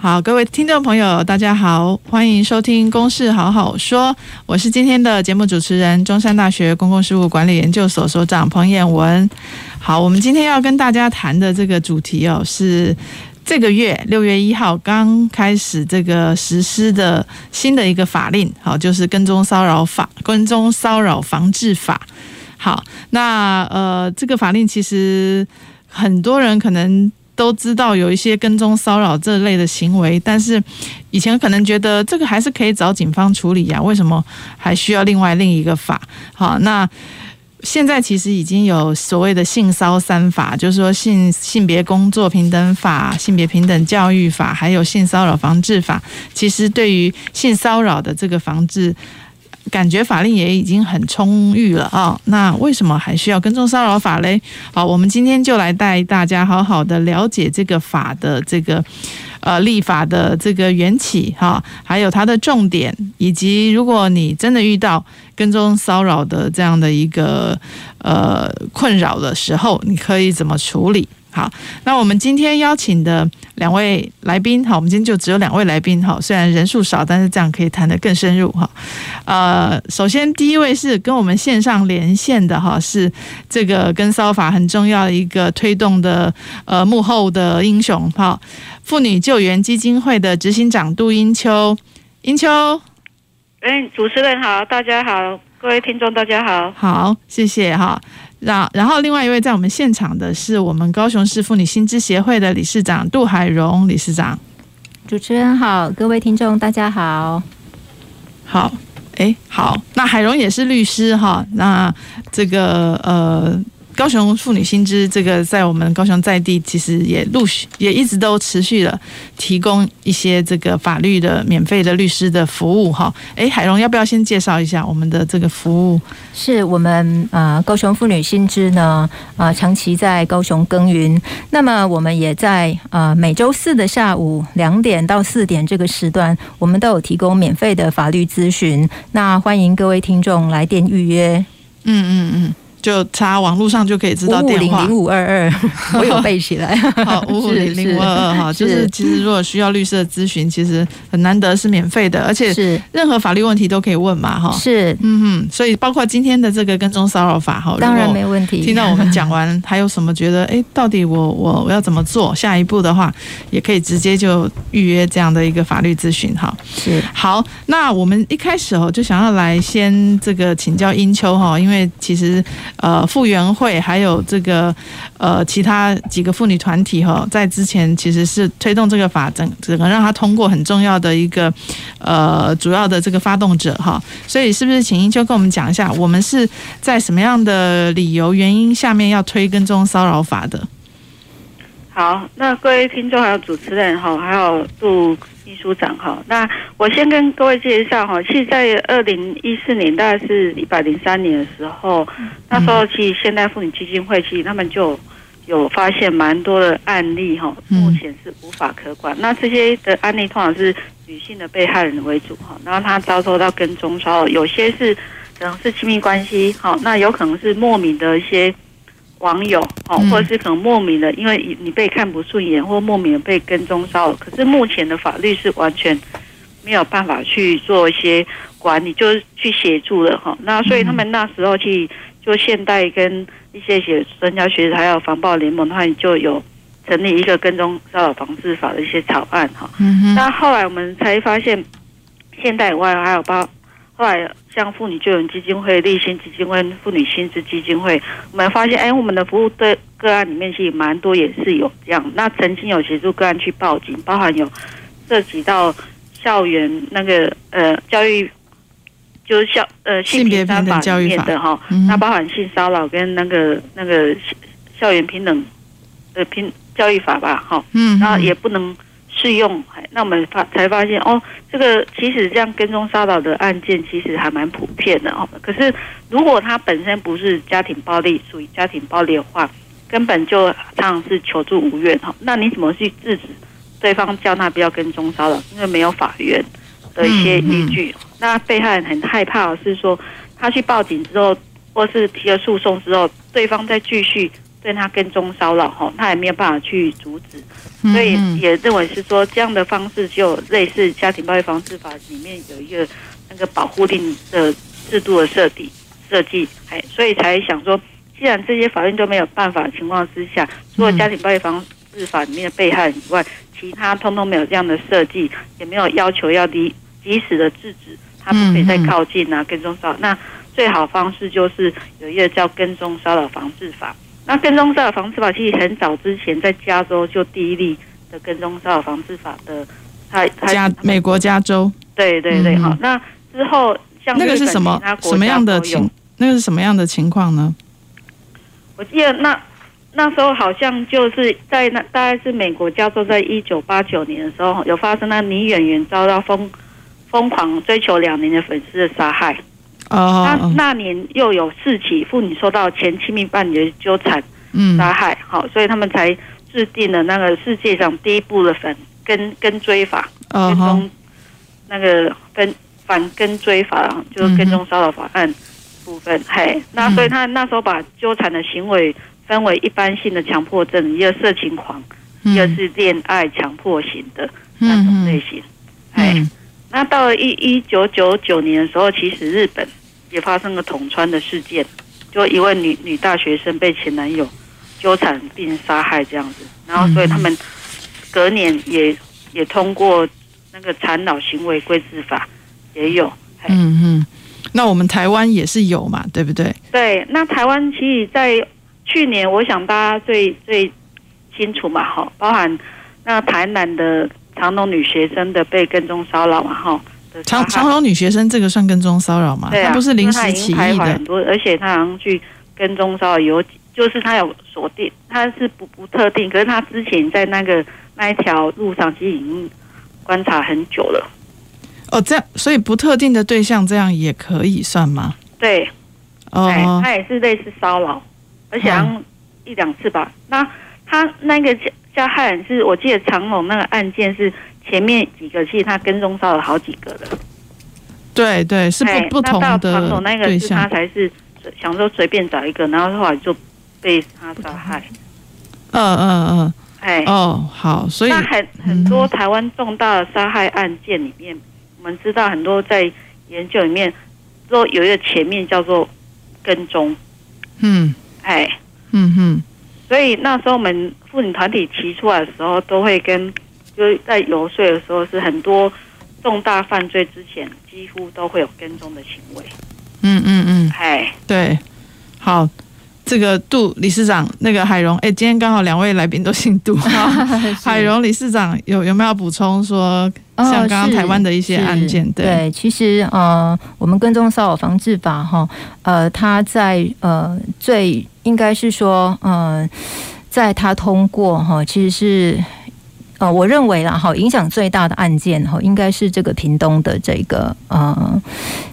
好，各位听众朋友，大家好，欢迎收听《公事好好说》，我是今天的节目主持人，中山大学公共事务管理研究所所长彭沅雯。好，我们今天要跟大家谈的这个主题哦，是这个月六月一号刚开始这个实施的新的一个法令，好，就是跟踪骚扰法、跟踪骚扰防治法。好，那呃，这个法令其实很多人可能。都知道有一些跟踪骚扰这类的行为，但是以前可能觉得这个还是可以找警方处理呀，为什么还需要另外另一个法？好，那现在其实已经有所谓的性骚三法，就是说性性别工作平等法、性别平等教育法，还有性骚扰防治法。其实对于性骚扰的这个防治。感觉法令也已经很充裕了啊，那为什么还需要跟踪骚扰法嘞？好，我们今天就来带大家好好的了解这个法的这个呃立法的这个缘起哈，还有它的重点，以及如果你真的遇到跟踪骚扰的这样的一个呃困扰的时候，你可以怎么处理？好，那我们今天邀请的两位来宾，好，我们今天就只有两位来宾，哈，虽然人数少，但是这样可以谈得更深入，哈。呃，首先第一位是跟我们线上连线的，哈，是这个跟骚法很重要的一个推动的呃幕后的英雄，哈，妇女救援基金会的执行长杜英秋，英秋，哎，主持人好，大家好，各位听众大家好，好，谢谢哈。然然后，另外一位在我们现场的是我们高雄市妇女薪资协会的理事长杜海荣理事长。主持人好，各位听众大家好。好，哎，好，那海荣也是律师哈。那这个呃。高雄妇女新知这个在我们高雄在地，其实也陆续也一直都持续的提供一些这个法律的免费的律师的服务哈。哎，海龙要不要先介绍一下我们的这个服务？是我们呃高雄妇女新知呢呃长期在高雄耕耘，那么我们也在呃每周四的下午两点到四点这个时段，我们都有提供免费的法律咨询。那欢迎各位听众来电预约。嗯嗯嗯。就查网络上就可以知道电话五五零零五二二，我有背起来。好，五五零零五二二哈，就是其实如果需要律师的咨询，其实很难得是免费的，而且是任何法律问题都可以问嘛哈。是，嗯哼，所以包括今天的这个跟踪骚扰法哈，当然没问题。听到我们讲完，还有什么觉得哎，到底我我我要怎么做？下一步的话，也可以直接就预约这样的一个法律咨询哈。是，好，那我们一开始哦，就想要来先这个请教英秋哈，因为其实。呃，妇援会还有这个呃其他几个妇女团体哈，在之前其实是推动这个法整整个让它通过很重要的一个呃主要的这个发动者哈，所以是不是请英秋跟我们讲一下，我们是在什么样的理由原因下面要推跟踪骚扰法的？好，那各位听众还有主持人哈，还有杜。秘书长哈，那我先跟各位介绍哈，其实在二零一四年，大概是一百零三年的时候，那时候其实现代妇女基金会其实他们就有发现蛮多的案例哈，目前是无法可管。那这些的案例通常是女性的被害人为主哈，然后她遭受到跟踪骚扰，有些是可能是亲密关系哈，那有可能是莫名的一些。网友哦，或者是可能莫名的，因为你被看不顺眼，或莫名的被跟踪骚扰。可是目前的法律是完全没有办法去做一些管理，就是去协助的哈。那所以他们那时候去就现代跟一些学专家学者还有防暴联盟，他们就有成立一个跟踪骚扰防治法的一些草案哈。那后来我们才发现，现代以外还有包。后来，像妇女救援基金会、立新基金会、妇女薪资基金会，我们发现，哎，我们的服务对个案里面其实蛮多，也是有这样。那曾经有协助个案去报警，包含有涉及到校园那个呃教育，就是校呃性别平等教育法的哈，那包含性骚扰跟那个那个校园平等呃平教育法吧，哈，嗯，然后也不能适用，那我们发才发现哦，这个其实这样跟踪骚扰的案件其实还蛮普遍的哦。可是如果他本身不是家庭暴力，属于家庭暴力的话，根本就常常是求助无援哈。那你怎么去制止对方叫他不要跟踪骚扰？因为没有法院的一些依据。嗯嗯、那被害人很害怕的是说，他去报警之后，或是提了诉讼之后，对方再继续。对他跟踪骚扰吼，他也没有办法去阻止，所以也认为是说这样的方式就类似家庭暴力防治法里面有一个那个保护令的制度的设计设计，哎，所以才想说，既然这些法院都没有办法的情况之下，除了家庭暴力防治法里面的被害人以外，其他通通没有这样的设计，也没有要求要及及时的制止，他不可以再靠近啊跟踪骚扰，那最好方式就是有一个叫跟踪骚扰防治法。那跟踪骚扰防治法其实很早之前在加州就第一例的跟踪骚扰防治法的，他加美国加州，对对对，好、嗯，那之后像那个是什么什么样的情？那个是什么样的情况呢？我记得那那时候好像就是在那大概是美国加州，在一九八九年的时候有发生那女演员遭到疯疯狂追求两年的粉丝的杀害。哦，那那年又有四起妇女受到前亲密伴侣的纠缠、杀害，好，所以他们才制定了那个世界上第一部的反跟跟追法，跟踪那个跟反跟追法，就是跟踪骚扰法案部分。嘿，那所以他那时候把纠缠的行为分为一般性的强迫症，一个色情狂，一个是恋爱强迫型的那种类型。嘿，那到了一一九九九年的时候，其实日本。也发生了捅穿的事件，就一位女女大学生被前男友纠缠并杀害这样子，然后所以他们隔年也也通过那个残脑行为规制法，也有。嗯嗯，那我们台湾也是有嘛，对不对？对，那台湾其实，在去年，我想大家最最清楚嘛，哈，包含那台南的长隆女学生的被跟踪骚扰嘛，哈。长长荣女学生这个算跟踪骚扰吗？对啊，她不是临时起意的。很多，而且他好像去跟踪骚扰有，就是他有锁定，他是不不特定，可是他之前在那个那一条路上其实已经观察很久了。哦，这样，所以不特定的对象这样也可以算吗？对，哦，他也是类似骚扰，而且好像一两次吧。嗯、那他那个加加害人是我记得长荣那个案件是。前面几个其实他跟踪到了好几个的，对对，是不不同的对象。那到那个是他才是想说随便找一个，然后后来就被他杀害。嗯嗯嗯，哎哦好，所以那很很多台湾重大的杀害案件里面，我们知道很多在研究里面都有一个前面叫做跟踪。嗯，哎，嗯哼，所以那时候我们妇女团体提出来的时候，都会跟。就是在游说的时候，是很多重大犯罪之前，几乎都会有跟踪的行为。嗯嗯嗯，哎、嗯，对，好，这个杜理事长，那个海荣，哎，今天刚好两位来宾都姓杜，海荣理事长有有没有补充说，像刚刚台湾的一些案件？对，对，其实呃，我们跟踪骚扰防治法哈，呃，他在呃最应该是说，呃，在他通过哈，其实是。呃，我认为啦，哈，影响最大的案件哈，应该是这个屏东的这个呃，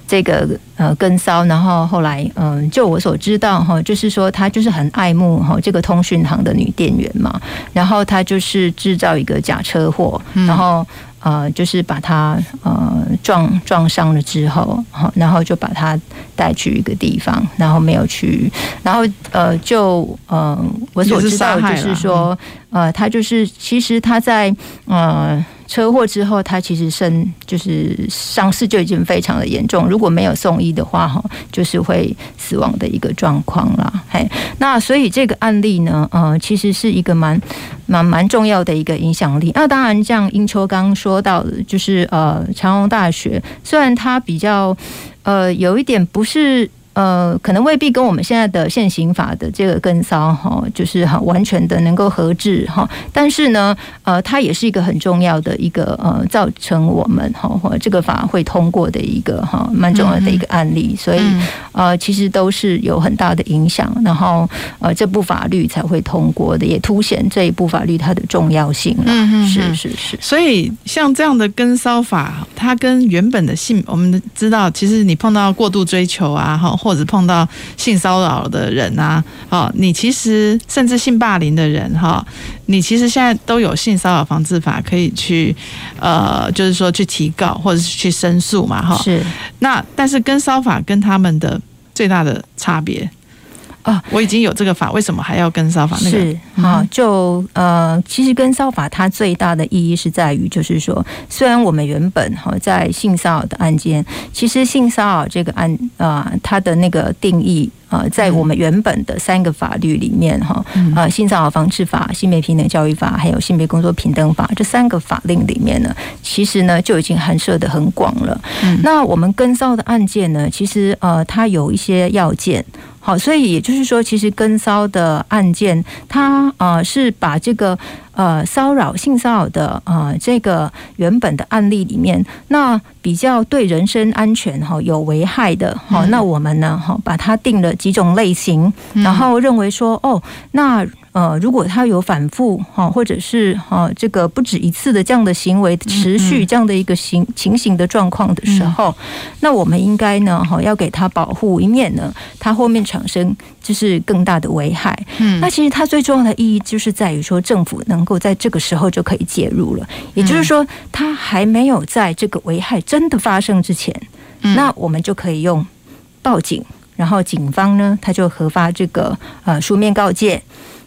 这个呃跟骚，然后后来嗯、呃，就我所知道哈，就是说他就是很爱慕哈这个通讯行的女店员嘛，然后他就是制造一个假车祸，然后。呃，就是把他呃撞撞伤了之后，好，然后就把他带去一个地方，然后没有去，然后呃，就呃，我所知道就是说，呃，他就是其实他在呃。车祸之后，他其实身就是伤势就已经非常的严重，如果没有送医的话，哈，就是会死亡的一个状况啦。嘿，那所以这个案例呢，呃，其实是一个蛮蛮蛮重要的一个影响力。那当然，像英秋刚刚说到的，就是呃，长荣大学虽然它比较呃有一点不是呃，可能未必跟我们现在的现行法的这个跟骚哈，就是很完全的能够合致哈。但是呢，呃，它也是一个很重要的一个呃，造成我们哈或这个法会通过的一个哈蛮重要的一个案例。所以呃，其实都是有很大的影响，然后呃，这部法律才会通过的，也凸显这一部法律它的重要性。嗯，是是是。所以像这样的跟骚法，它跟原本的性，我们知道，其实你碰到过度追求啊，哈。或者碰到性骚扰的人啊，哦，你其实甚至性霸凌的人哈，你其实现在都有性骚扰防治法可以去，呃，就是说去提告或者是去申诉嘛，哈。是。那但是跟骚法跟他们的最大的差别。啊，我已经有这个法，为什么还要跟骚法？那个、是啊，就呃，其实跟骚法它最大的意义是在于，就是说，虽然我们原本哈在性骚扰的案件，其实性骚扰这个案啊，它的那个定义啊，在我们原本的三个法律里面哈，呃，性骚扰防治法、性别平等教育法，还有性别工作平等法这三个法令里面呢，其实呢就已经涵涉的很广了。嗯，那我们跟骚的案件呢，其实呃，它有一些要件。好，所以也就是说，其实跟骚的案件，它呃是把这个呃骚扰、性骚扰的呃这个原本的案例里面，那比较对人身安全哈有危害的，好，那我们呢哈把它定了几种类型，然后认为说哦那。呃，如果他有反复哈，或者是哈这个不止一次的这样的行为持续这样的一个行情形的状况的时候，那我们应该呢哈要给他保护，以免呢他后面产生就是更大的危害。嗯，那其实它最重要的意义就是在于说政府能够在这个时候就可以介入了，也就是说他还没有在这个危害真的发生之前，那我们就可以用报警，然后警方呢他就核发这个呃书面告诫。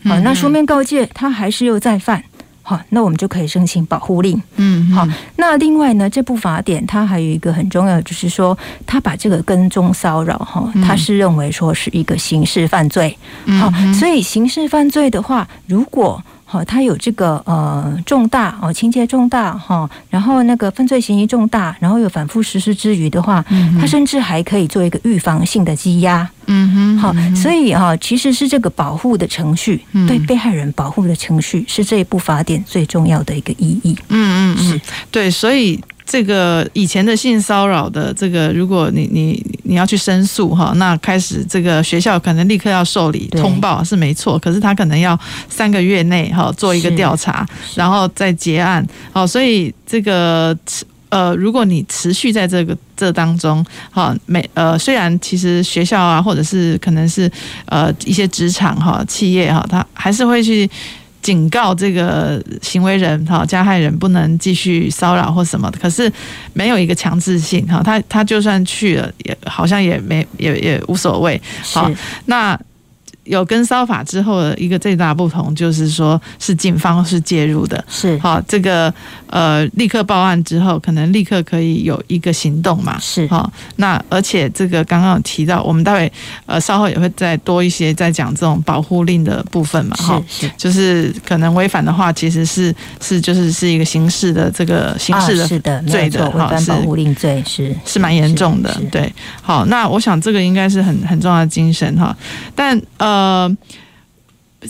好，那书面告诫他还是又再犯，好，那我们就可以申请保护令。嗯，好，那另外呢，这部法典它还有一个很重要的，就是说，他把这个跟踪骚扰哈，他是认为说是一个刑事犯罪。好，所以刑事犯罪的话，如果好，他有这个呃重大哦，情节重大哈，然后那个犯罪嫌疑重大，然后有反复实施之余的话，他甚至还可以做一个预防性的羁押。嗯哼，好，所以哈，其实是这个保护的程序，对被害人保护的程序，是这一部法典最重要的一个意义。嗯嗯，是对，所以。这个以前的性骚扰的这个，如果你你你要去申诉哈，那开始这个学校可能立刻要受理通报是没错，可是他可能要三个月内哈做一个调查，然后再结案。好，所以这个呃，如果你持续在这个这当中哈，每呃虽然其实学校啊，或者是可能是呃一些职场哈企业哈，他还是会去。警告这个行为人哈，加害人不能继续骚扰或什么的，可是没有一个强制性哈，他他就算去了，也好像也没也也无所谓。好，那。有跟骚法之后的一个最大不同，就是说是警方是介入的，是。好这个呃立刻报案之后，可能立刻可以有一个行动嘛，是。好那而且这个刚刚有提到，我们待会呃稍后也会再多一些再讲这种保护令的部分嘛，哈，是。就是可能违反的话，其实是是就是是一个刑事的这个刑事的罪的，违反保护令罪是是蛮严重的，对，好，那我想这个应该是很很重要的精神哈，但呃。呃，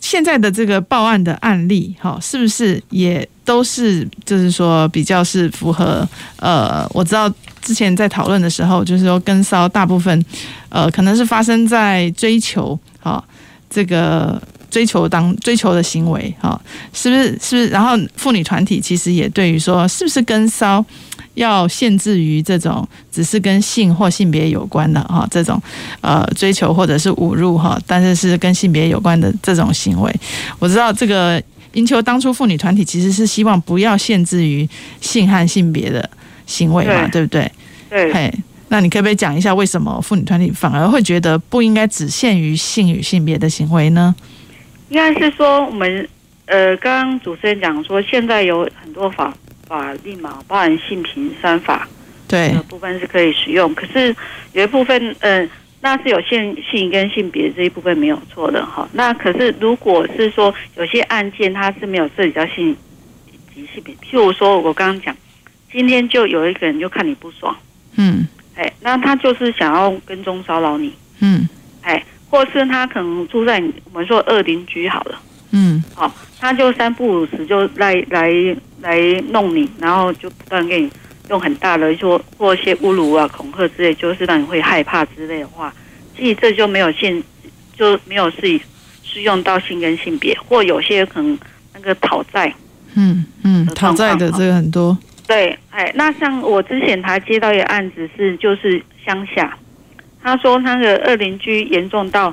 现在的这个报案的案例，哈，是不是也都是就是说比较是符合？呃，我知道之前在讨论的时候，就是说跟骚大部分，呃，可能是发生在追求，哈，这个追求当追求的行为，哈，是不是？是不是？然后妇女团体其实也对于说，是不是跟骚？要限制于这种只是跟性或性别有关的哈，这种呃追求或者是侮辱哈，但是是跟性别有关的这种行为，我知道这个英秋当初妇女团体其实是希望不要限制于性和性别的行为嘛，对，对不对？对。嘿，那你可不可以讲一下为什么妇女团体反而会觉得不应该只限于性与性别的行为呢？应该是说我们呃，刚刚主持人讲说现在有很多法。法律嘛，包含性平三法，对。部分是可以使用。可是有一部分，嗯、呃，那是有限性跟性别这一部分没有错的哈。那可是如果是说有些案件它是没有涉及到性及性别，譬如说我刚刚讲，今天就有一个人就看你不爽，嗯，哎，那他就是想要跟踪骚扰你，嗯，哎，或是他可能住在我们说二邻居好了，嗯，好，他就三不五时就来来来弄你，然后就不断给你用很大的说或一些侮辱啊、恐吓之类，就是让你会害怕之类的话，其实这就没有性，就没有是适用到性跟性别，或有些可能那个讨债，嗯嗯，讨债的这个很多。对，哎，那像我之前还接到一个案子是，就是乡下，他说那个二邻居严重到，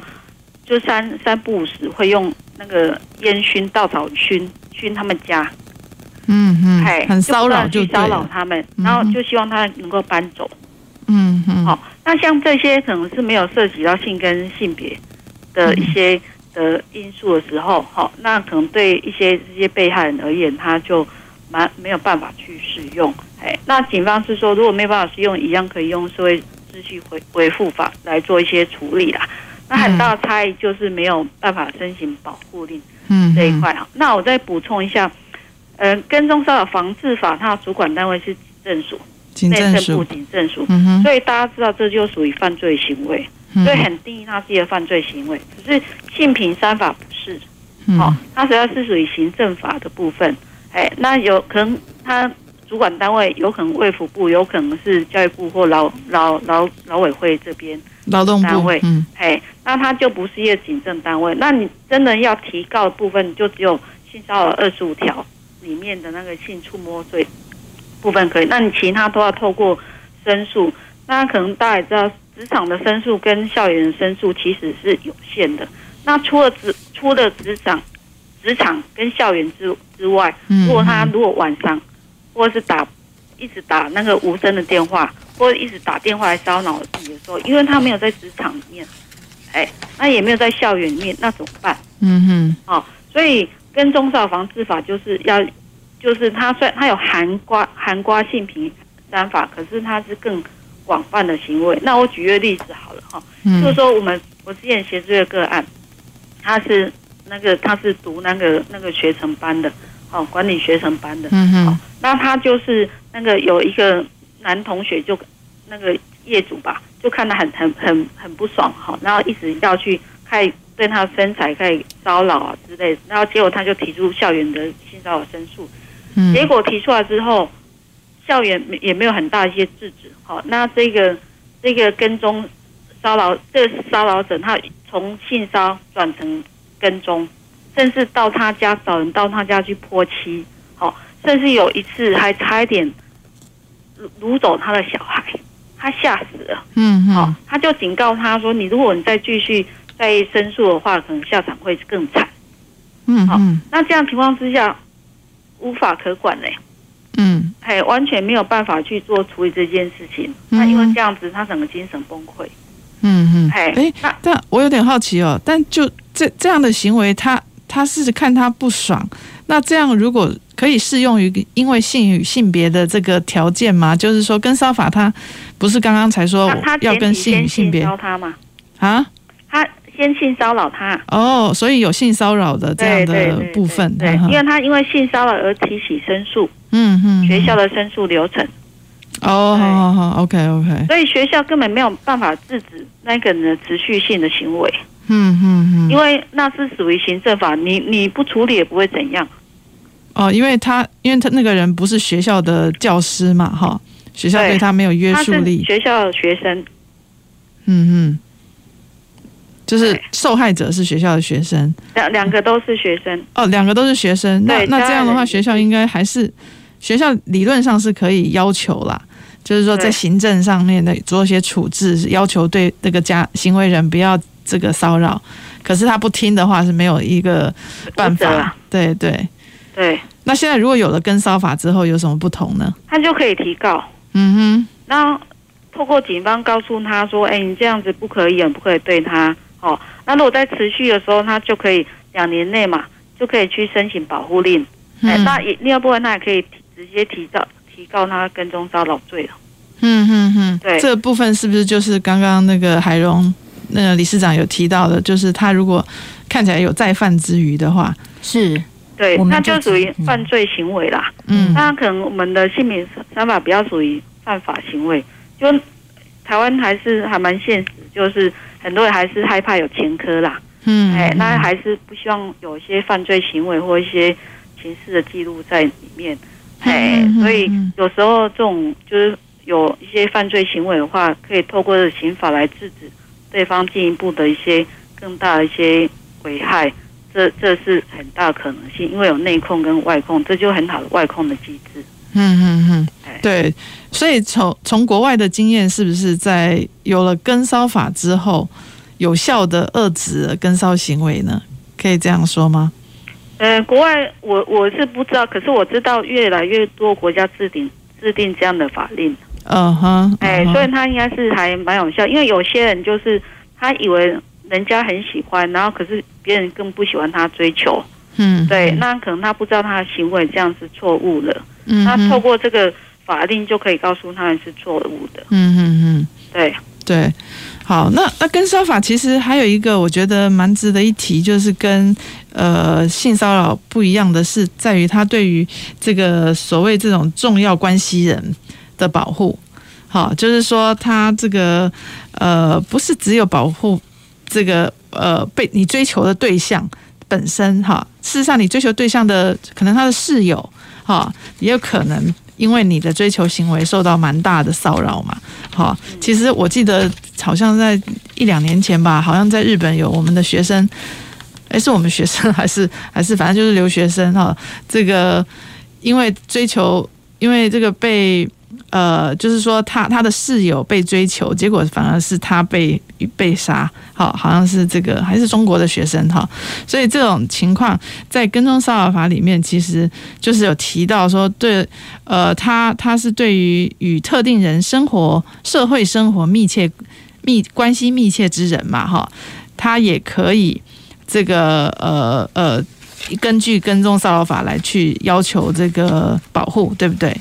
就三三不五时会用那个烟熏稻草熏熏他们家，嗯嗯，哎，很骚扰就，就骚扰他们，然后就希望他能够搬走，嗯嗯，好，那像这些可能是没有涉及到性跟性别的一些的因素的时候，好，那可能对一些这些被害人而言，他就。蛮没有办法去使用，哎，那警方是说，如果没有办法使用，一样可以用社会秩序维维护法来做一些处理啦。那很大差异就是没有办法申请保护令，嗯，这一块啊。那我再补充一下，呃，跟踪骚扰防治法，它的主管单位是警政署，内政部警政署，嗯哼，所以大家知道这就属于犯罪行为，所以很定义它是一个犯罪行为。可是性平三法不是，哦，它主要是属于行政法的部分。哎，那有可能它主管单位有可能卫福部，有可能是教育部或劳劳劳劳委会这边劳动单位。嗯，哎，那他就不是一个警政单位。那你真的要提告的部分，就只有性骚扰二十五条里面的那个性触摸罪部分可以。那你其他都要透过申诉。那可能大家也知道，职场的申诉跟校园的申诉其实是有限的。那除了职除了职场。职场跟校园之之外，如果他如果晚上，或者是打一直打那个无声的电话，或者一直打电话来骚扰自己的时候，因为他没有在职场里面，哎，那也没有在校园里面，那怎么办？嗯哼，哦，所以跟踪骚扰防治法就是要，就是它虽然它有含瓜含瓜性平三法，可是它是更广泛的行为。那我举个例子好了哈，就是说我们我之前协助的个案，他是。那个他是读那个那个学成班的，哦，管理学程班的，嗯哼，哦，那他就是那个有一个男同学就那个业主吧，就看他很很很很不爽，哈，然后一直要去开对他的身材开始骚扰啊之类的，然后结果他就提出校园的性骚扰申诉，嗯，结果提出来之后，校园也没有很大一些制止，好，那这个这个跟踪骚扰这个骚扰者，他从性骚转成。跟踪，甚至到他家找人到他家去泼漆，好，甚至有一次还差一点掳走他的小孩，他吓死了。嗯好，他就警告他说：“你如果你再继续再申诉的话，可能下场会更惨。”嗯，好，那这样情况之下无法可管嘞。嗯，哎，完全没有办法去做处理这件事情。那因为这样子，他整个精神崩溃。嗯嗯，哎，那但我有点好奇哦，但就。这这样的行为，他他是看他不爽。那这样如果可以适用于因为性与性别的这个条件吗？就是说，跟骚法他不是刚刚才说要跟性与性别骚他吗？啊？他先性骚扰他哦，所以有性骚扰的这样的部分，对，对，对，对，因为他因为性骚扰而提起申诉，嗯嗯，学校的申诉流程。哦，好好好，OK OK。所以学校根本没有办法制止那个人的持续性的行为。嗯嗯嗯，因为那是属于行政法，你你不处理也不会怎样。哦，因为他因为他那个人不是学校的教师嘛，哈，学校对他没有约束力。学校的学生，嗯嗯，就是受害者是学校的学生，两两个都是学生。哦，两个都是学生，那那这样的话，学校应该还是学校理论上是可以要求啦，就是说在行政上面的做一些处置，要求对这个家行为人不要。这个骚扰，可是他不听的话是没有一个办法。对对对。那现在如果有了跟骚法之后，有什么不同呢？他就可以提告。嗯哼。那透过警方告诉他说：“哎，你这样子不可以，不可以对他。”哦，那如果在持续的时候，他就可以两年内嘛，就可以去申请保护令。嗯。哎，那也另外部分，他也可以直接提告提告他跟踪骚扰罪了。嗯嗯嗯。对。这个部分是不是就是刚刚那个海荣？那个理事长有提到的，就是他如果看起来有再犯之余的话，是对，那就属于犯罪行为啦。嗯，那可能我们的姓名三法比较属于犯法行为，就台湾还是还蛮现实，就是很多人还是害怕有前科啦，嗯，哎，那还是不希望有一些犯罪行为或一些刑事的记录在里面，哎，所以有时候这种就是有一些犯罪行为的话，可以透过刑法来制止对方进一步的一些更大的一些危害。这这是很大的可能性，因为有内控跟外控，这就很好的外控的机制。嗯嗯嗯，对。所以从从国外的经验，是不是在有了跟骚法之后，有效的遏制跟骚行为呢？可以这样说吗？呃，国外我我是不知道，可是我知道越来越多国家制定制定这样的法令。嗯哼，哎，所以他应该是还蛮有效，因为有些人就是他以为。人家很喜欢，然后可是别人更不喜欢他追求，嗯，对，那可能他不知道他的行为这样是错误的，嗯，那透过这个法令就可以告诉他们是错误的，嗯嗯嗯，对。对，好，那那跟骚法其实还有一个我觉得蛮值得一提，就是跟呃性骚扰不一样的是，在于他对于这个所谓这种重要关系人的保护，好，就是说他这个呃不是只有保护。这个呃，被你追求的对象本身哈，事实上你追求对象的可能他的室友哈，也有可能因为你的追求行为受到蛮大的骚扰嘛。好，其实我记得好像在一两年前吧，好像在日本有我们的学生，诶，是我们学生还是 还是反正就是留学生哈，这个因为追求，因为这个被。呃，就是说他他的室友被追求，结果反而是他被被杀，好，好像是这个还是中国的学生哈，所以这种情况在跟踪骚扰法里面，其实就是有提到说，对，呃，他他是对于与特定人生活、社会生活密切密关系密切之人嘛，哈，他也可以这个呃呃，根据跟踪骚扰法来去要求这个保护，对不对？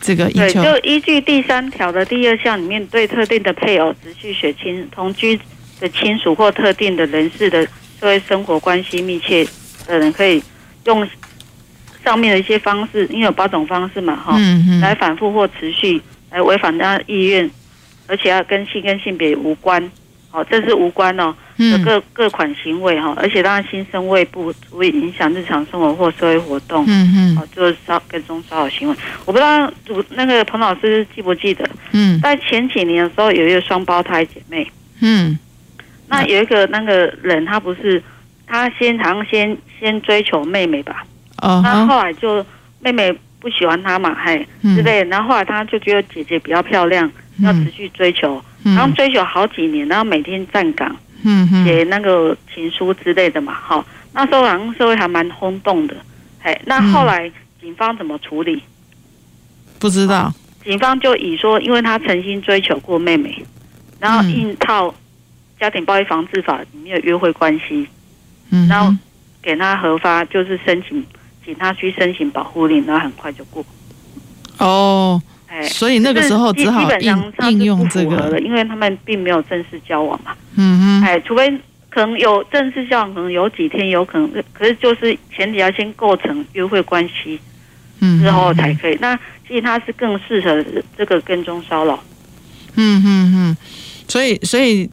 这个对，就依据第三条的第二项里面，对特定的配偶、直系血亲、同居的亲属或特定的人士的社会生活关系密切的人，可以用上面的一些方式，因为有八种方式嘛，哈、来反复或持续来违反他意愿，而且要跟性跟性别无关。哦，这是无关哦，的各各款行为哈，而且让他心生畏怖，足以影响日常生活或社会活动。嗯嗯，哦，就是骚跟踪骚扰行为。我不知道主那个彭老师记不记得？嗯，在前几年的时候，有一个双胞胎姐妹。嗯，那有一个那个人，他不是他先好像先先追求妹妹吧？哦，那后来就妹妹不喜欢他嘛，嘿之类的。然后后来他就觉得姐姐比较漂亮，要持续追求。然后追求好几年，然后每天站岗，写那个情书之类的嘛，哈。那时候好像社会还蛮轰动的，嘿。那后来警方怎么处理？不知道。警方就以说，因为他曾经追求过妹妹，然后硬套家庭暴力防治法里面的约会关系，嗯，然后给他核发，就是申请，请他去申请保护令，然后很快就过。哦。所以那个时候只好应应用这个了，因为他们并没有正式交往嘛。嗯哼，哎，除非可能有正式交往，可能有几天有可能，可是就是前提要先构成约会关系，嗯，之后才可以。那其实他是更适合这个跟踪骚扰。嗯嗯嗯，所以所以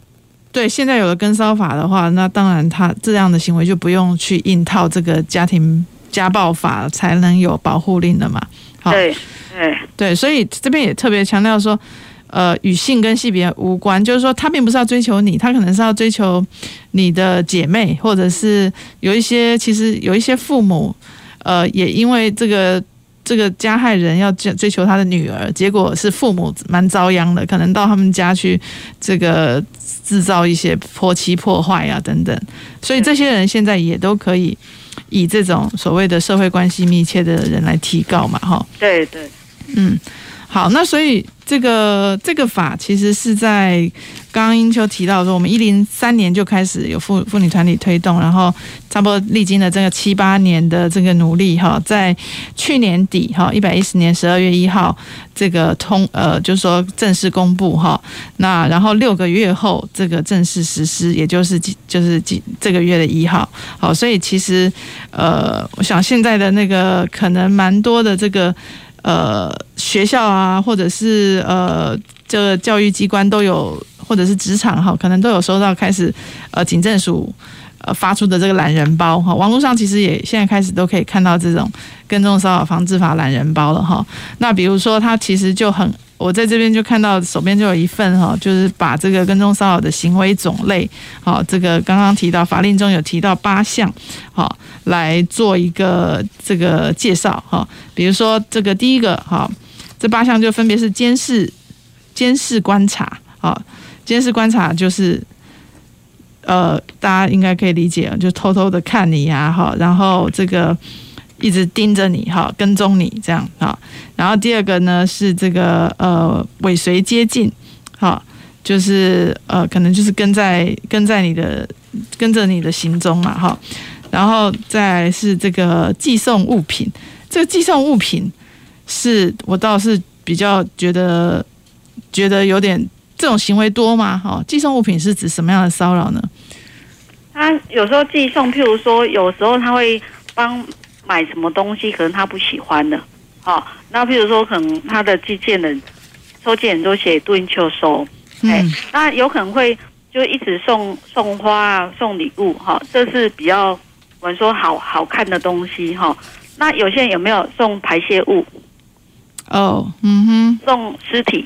对，现在有了跟骚法的话，那当然他这样的行为就不用去硬套这个家庭家暴法才能有保护令了嘛。好。对。对对，所以这边也特别强调说，呃，与性跟性别无关，就是说他并不是要追求你，他可能是要追求你的姐妹，或者是有一些其实有一些父母，呃，也因为这个这个加害人要追追求他的女儿，结果是父母蛮遭殃的，可能到他们家去这个制造一些泼漆破坏啊等等，所以这些人现在也都可以以这种所谓的社会关系密切的人来提告嘛，哈。对对。嗯，好，那所以这个这个法其实是在刚刚英秋提到说，我们一零三年就开始有妇妇女团体推动，然后差不多历经了这个七八年的这个努力哈，在去年底哈一百一十年十二月一号这个通呃就是说正式公布哈，那然后六个月后这个正式实施，也就是就是今这个月的一号，好，所以其实呃我想现在的那个可能蛮多的这个。呃，学校啊，或者是呃，这个教育机关都有或者是职场哈，可能都有收到开始呃警政署呃发出的这个懒人包哈。网络上其实也现在开始都可以看到这种跟踪骚扰防治法懒人包了哈。那比如说他其实就很。我在这边就看到手边就有一份哈，就是把这个跟踪骚扰的行为种类，好，这个刚刚提到法令中有提到八项，好，来做一个这个介绍哈。比如说这个第一个哈，这八项就分别是监视、监视观察，好，监视观察就是，呃，大家应该可以理解，就偷偷的看你呀，哈，然后这个。一直盯着你哈，跟踪你这样哈。然后第二个呢是这个呃尾随接近，哈，就是呃可能就是跟在跟在你的跟着你的行踪嘛哈。然后再是这个寄送物品，这个寄送物品是我倒是比较觉得觉得有点这种行为多吗？哈，寄送物品是指什么样的骚扰呢？他有时候寄送，譬如说有时候他会帮。买什么东西可能他不喜欢的，好、哦，那譬如说可能他的寄件人收件人都写杜英秋收，哎、嗯，那有可能会就一直送送花啊，送礼物哈、哦，这是比较我们说好好看的东西哈、哦。那有些人有没有送排泄物？哦，嗯哼，送尸体，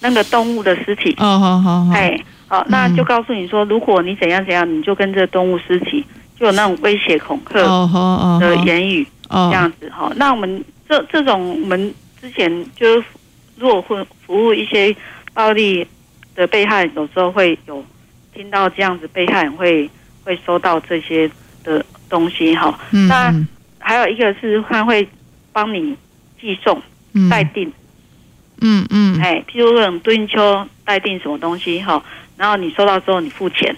那个动物的尸体。哦，好好好，哎，好，那就告诉你说，如果你怎样怎样，你就跟这个动物尸体。就有那种威胁恐吓的言语，这样子哈。那我们这这种，我们之前就是如果会服务一些暴力的被害人，有时候会有听到这样子，被害人会会收到这些的东西哈。那还有一个是他会帮你寄送待定，嗯嗯，哎，譬如说敦秋待定什么东西哈，然后你收到之后你付钱。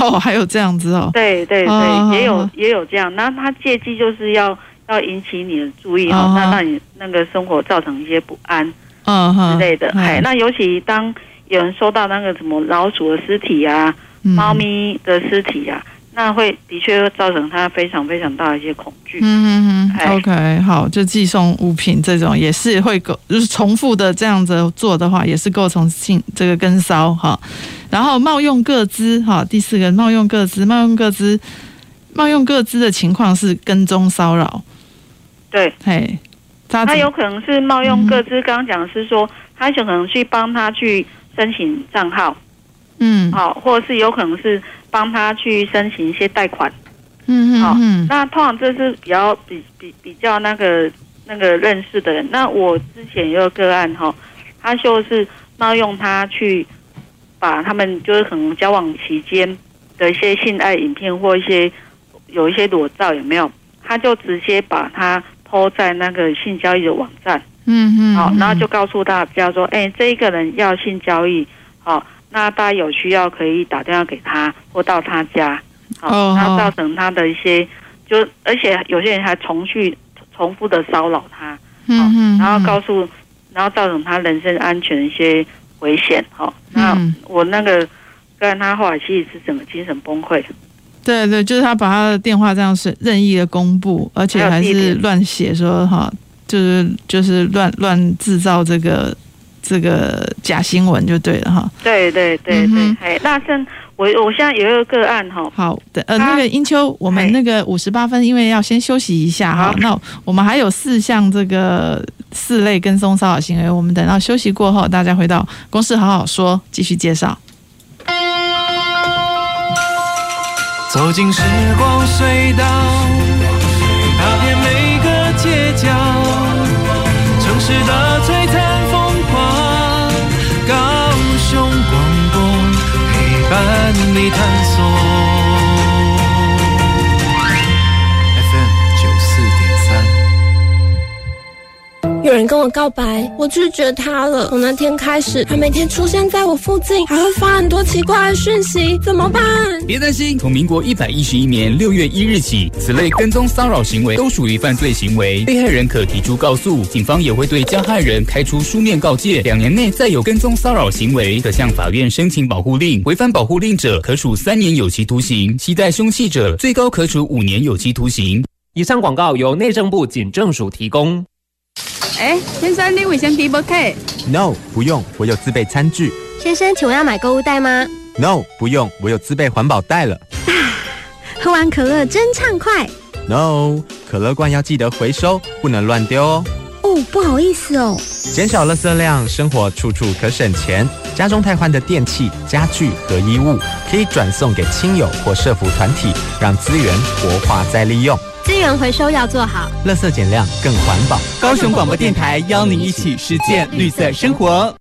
哦，还有这样子哦，对对对，哦、也有也有这样。那他借机就是要要引起你的注意哈，哦、那让你那个生活造成一些不安，嗯之类的。哎、哦，那尤其当有人收到那个什么老鼠的尸体啊、嗯、猫咪的尸体啊，那会的确会造成他非常非常大的一些恐惧。嗯嗯嗯。OK，好，就寄送物品这种也是会构，就是重复的这样子做的话，也是构成性这个跟骚哈。然后冒用各资，哈，第四个冒用各资，冒用各资，冒用各资的情况是跟踪骚扰，对，嘿，他，他有可能是冒用各资，刚刚讲的是说，他有可能去帮他去申请账号，嗯，好，或者是有可能是帮他去申请一些贷款，嗯嗯，好，那通常这是比较比比比较那个那个认识的人，那我之前有个个案哈，他就是冒用他去。把他们就是可能交往期间的一些性爱影片或一些有一些裸照有没有？他就直接把它 po 在那个性交易的网站，嗯嗯，好，然后就告诉大家说，哎，这一个人要性交易，好，那大家有需要可以打电话给他或到他家，好，那造成他的一些，就而且有些人还重去重复的骚扰他，嗯嗯，然后告诉，然后造成他人身安全的一些。危险，好，那我那个跟他后来其实是整个精神崩溃。对对，就是他把他的电话这样是任意的公布，而且还是乱写说哈，就是就是乱乱制造这个这个假新闻就对了哈。对对对对，哎，那像我我现在有一个个案哈，好的，呃，那个英秋，我们那个五十八分，因为要先休息一下哈，那我们还有四项这个。四类跟踪骚扰行为，我们等到休息过后，大家回到公司好好说，继续介绍。走进时光隧道，踏遍每个街角，城市的你探索。有人跟我告白，我拒绝他了。从那天开始，他每天出现在我附近，还会发很多奇怪的讯息，怎么办？别担心，从民国一百一十一年六月一日起，此类跟踪骚扰行为都属于犯罪行为，被害人可提出告诉，警方也会对加害人开出书面告诫。两年内再有跟踪骚扰行为，可向法院申请保护令，违反保护令者可处三年有期徒刑，携带凶器者最高可处五年有期徒刑。以上广告由内政部警政署提供。哎，先生，你卫生纸不给？No，不用，我有自备餐具。先生，请问要买购物袋吗？No，不用，我有自备环保袋了。啊，喝完可乐真畅快。No，可乐罐要记得回收，不能乱丢哦。哦，不好意思哦。减少垃圾量，生活处处可省钱。家中汰换的电器、家具和衣物，可以转送给亲友或社服团体，让资源活化再利用。资源回收要做好，垃圾减量更环保。高雄广播电台邀您一起实践绿色生活。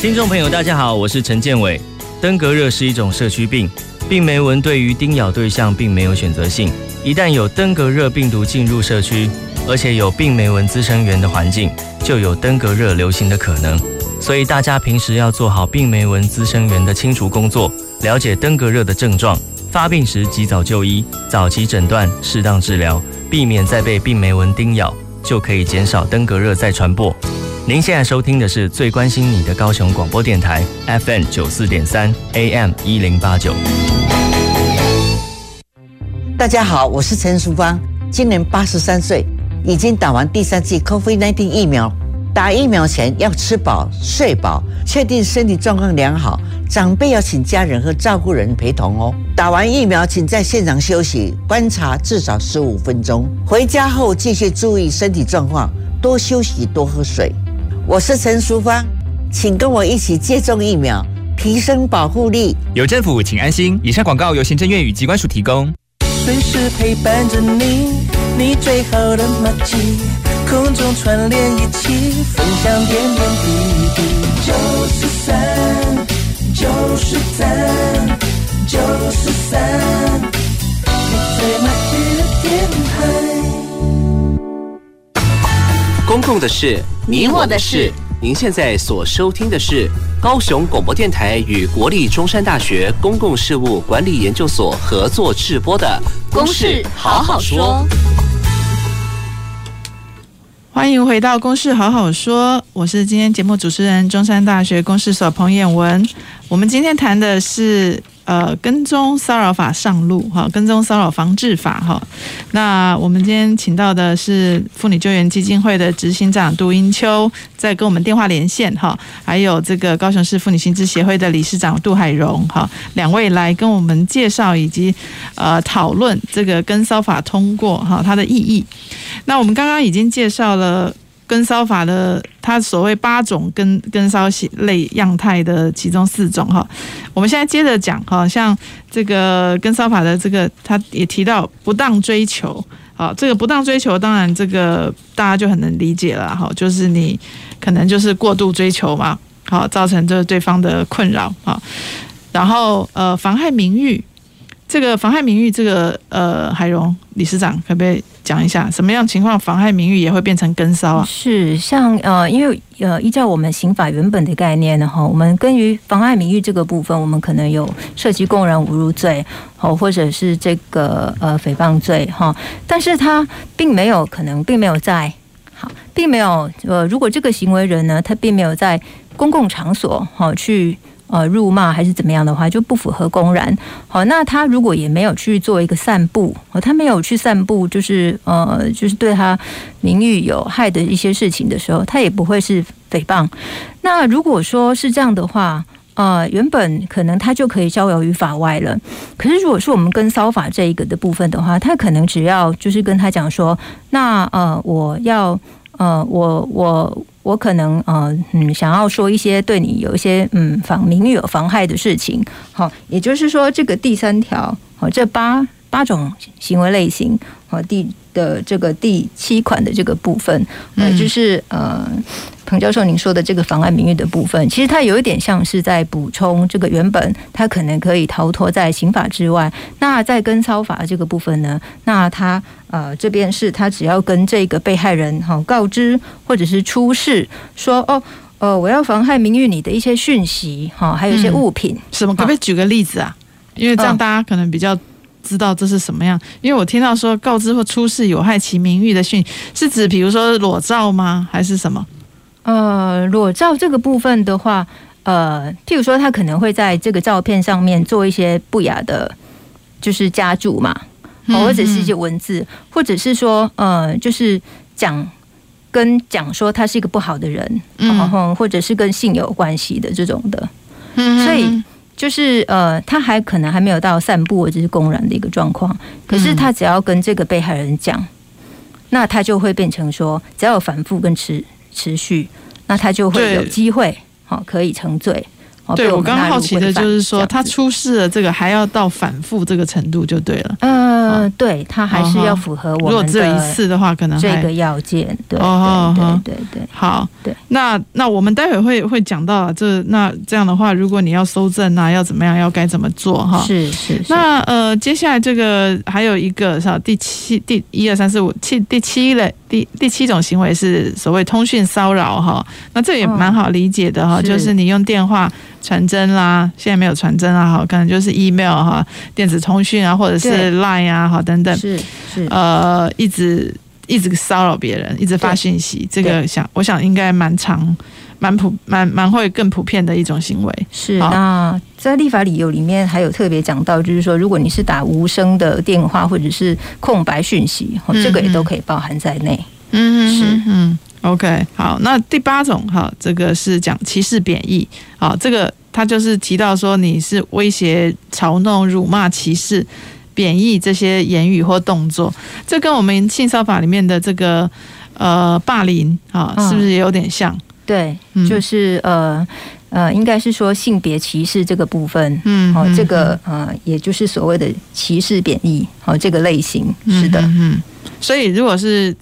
听众朋友，大家好，我是陈建伟。登革热是一种社区病，病媒蚊对于叮咬对象并没有选择性。一旦有登革热病毒进入社区，而且有病媒蚊滋生源的环境，就有登革热流行的可能。所以大家平时要做好病媒蚊滋生源的清除工作，了解登革热的症状，发病时及早就医，早期诊断，适当治疗，避免再被病媒蚊叮咬，就可以减少登革热再传播。您现在收听的是最关心你的高雄广播电台 FM 九四点三 AM 一零八九。大家好，我是陈淑芳，今年八十三岁，已经打完第三剂 COVID-19 疫苗。打疫苗前要吃饱、睡饱，确定身体状况良好。长辈要请家人和照顾人陪同哦。打完疫苗，请在现场休息观察至少十五分钟。回家后继续注意身体状况，多休息、多喝水。我是陈淑芳，请跟我一起接种疫苗，提升保护力。有政府，请安心。以上广告由行政院与机关署提供。随时陪伴着你，你最好的默契，空中串联一起，分享点点滴滴。九十三，九十三，九十三，你最默契的电台。公共的事，你我的事。您现在所收听的是高雄广播电台与国立中山大学公共事务管理研究所合作制播的《公事好好说》。欢迎回到《公事好好说》，我是今天节目主持人中山大学公事所彭彦文。我们今天谈的是。呃，跟踪骚扰法上路哈，跟踪骚扰防治法哈。那我们今天请到的是妇女救援基金会的执行长杜英秋，在跟我们电话连线哈，还有这个高雄市妇女新知协会的理事长杜海荣哈，两位来跟我们介绍以及呃讨论这个跟骚法通过哈它的意义。那我们刚刚已经介绍了。跟骚法的，它所谓八种跟跟骚类样态的其中四种哈，我们现在接着讲哈，像这个跟骚法的这个，他也提到不当追求，好，这个不当追求，当然这个大家就很能理解了哈，就是你可能就是过度追求嘛，好，造成这对方的困扰啊，然后呃妨害名誉。这个妨害名誉，这个呃，海荣理事长可不可以讲一下，什么样情况妨害名誉也会变成跟骚啊？是像呃，因为呃，依照我们刑法原本的概念呢，哈，我们根于妨害名誉这个部分，我们可能有涉及公然侮辱罪，哦，或者是这个呃诽谤罪，哈，但是他并没有可能，并没有在好，并没有呃，如果这个行为人呢，他并没有在公共场所好去。呃，辱骂还是怎么样的话，就不符合公然。好，那他如果也没有去做一个散布，他没有去散布，就是呃，就是对他名誉有害的一些事情的时候，他也不会是诽谤。那如果说是这样的话，呃，原本可能他就可以逍遥于法外了。可是如果是我们跟骚法这一个的部分的话，他可能只要就是跟他讲说，那呃，我要呃，我我。我可能呃嗯想要说一些对你有一些嗯妨名誉有妨害的事情，好，也就是说这个第三条好，这八八种行为类型好第的这个第七款的这个部分，呃就是呃。彭教授，您说的这个妨碍名誉的部分，其实它有一点像是在补充这个原本它可能可以逃脱在刑法之外。那在跟操法这个部分呢，那他呃这边是他只要跟这个被害人哈告知或者是出示说哦呃我要妨害名誉你的一些讯息哈，还有一些物品、嗯、什么？可不可以举个例子啊？因为这样大家可能比较知道这是什么样。因为我听到说告知或出示有害其名誉的讯，是指比如说裸照吗？还是什么？呃，裸照这个部分的话，呃，譬如说他可能会在这个照片上面做一些不雅的，就是加注嘛，或者是一些文字，或者是说，呃，就是讲跟讲说他是一个不好的人，嗯，或者是跟性有关系的这种的，嗯，所以就是呃，他还可能还没有到散布或者是公然的一个状况，可是他只要跟这个被害人讲，那他就会变成说，只要有反复跟持持续，那他就会有机会，好，可以成罪。对，我刚刚好奇的就是说，他出示了这个还要到反复这个程度就对了。嗯，对，他还是要符合我们。如果只有一次的话，可能这个要件。对，对，对，对，对。好，对。那那我们待会会会讲到这那这样的话，如果你要搜证啊，要怎么样，要该怎么做哈？是是。那呃，接下来这个还有一个是第七第一二三四五七第七类第第七种行为是所谓通讯骚扰哈。那这也蛮好理解的哈，就是你用电话。传真啦，现在没有传真啦，哈，可能就是 email 哈，电子通讯啊，或者是 line 啊，哈，等等，是是，呃，一直一直骚扰别人，一直发信息，这个想，我想应该蛮常、蛮普、蛮蛮会更普遍的一种行为。是那在立法理由里面还有特别讲到，就是说，如果你是打无声的电话或者是空白讯息，嗯、这个也都可以包含在内。嗯，是嗯。OK，好，那第八种哈，这个是讲歧视贬义，好，这个他就是提到说你是威胁、嘲弄、辱骂、歧视、贬义这些言语或动作，这跟我们性骚法里面的这个呃霸凌啊，是不是也有点像？嗯、对，就是呃呃，应该是说性别歧视这个部分，嗯，哦，这个呃，也就是所谓的歧视贬义，哦，这个类型是的，嗯。嗯所以，如果是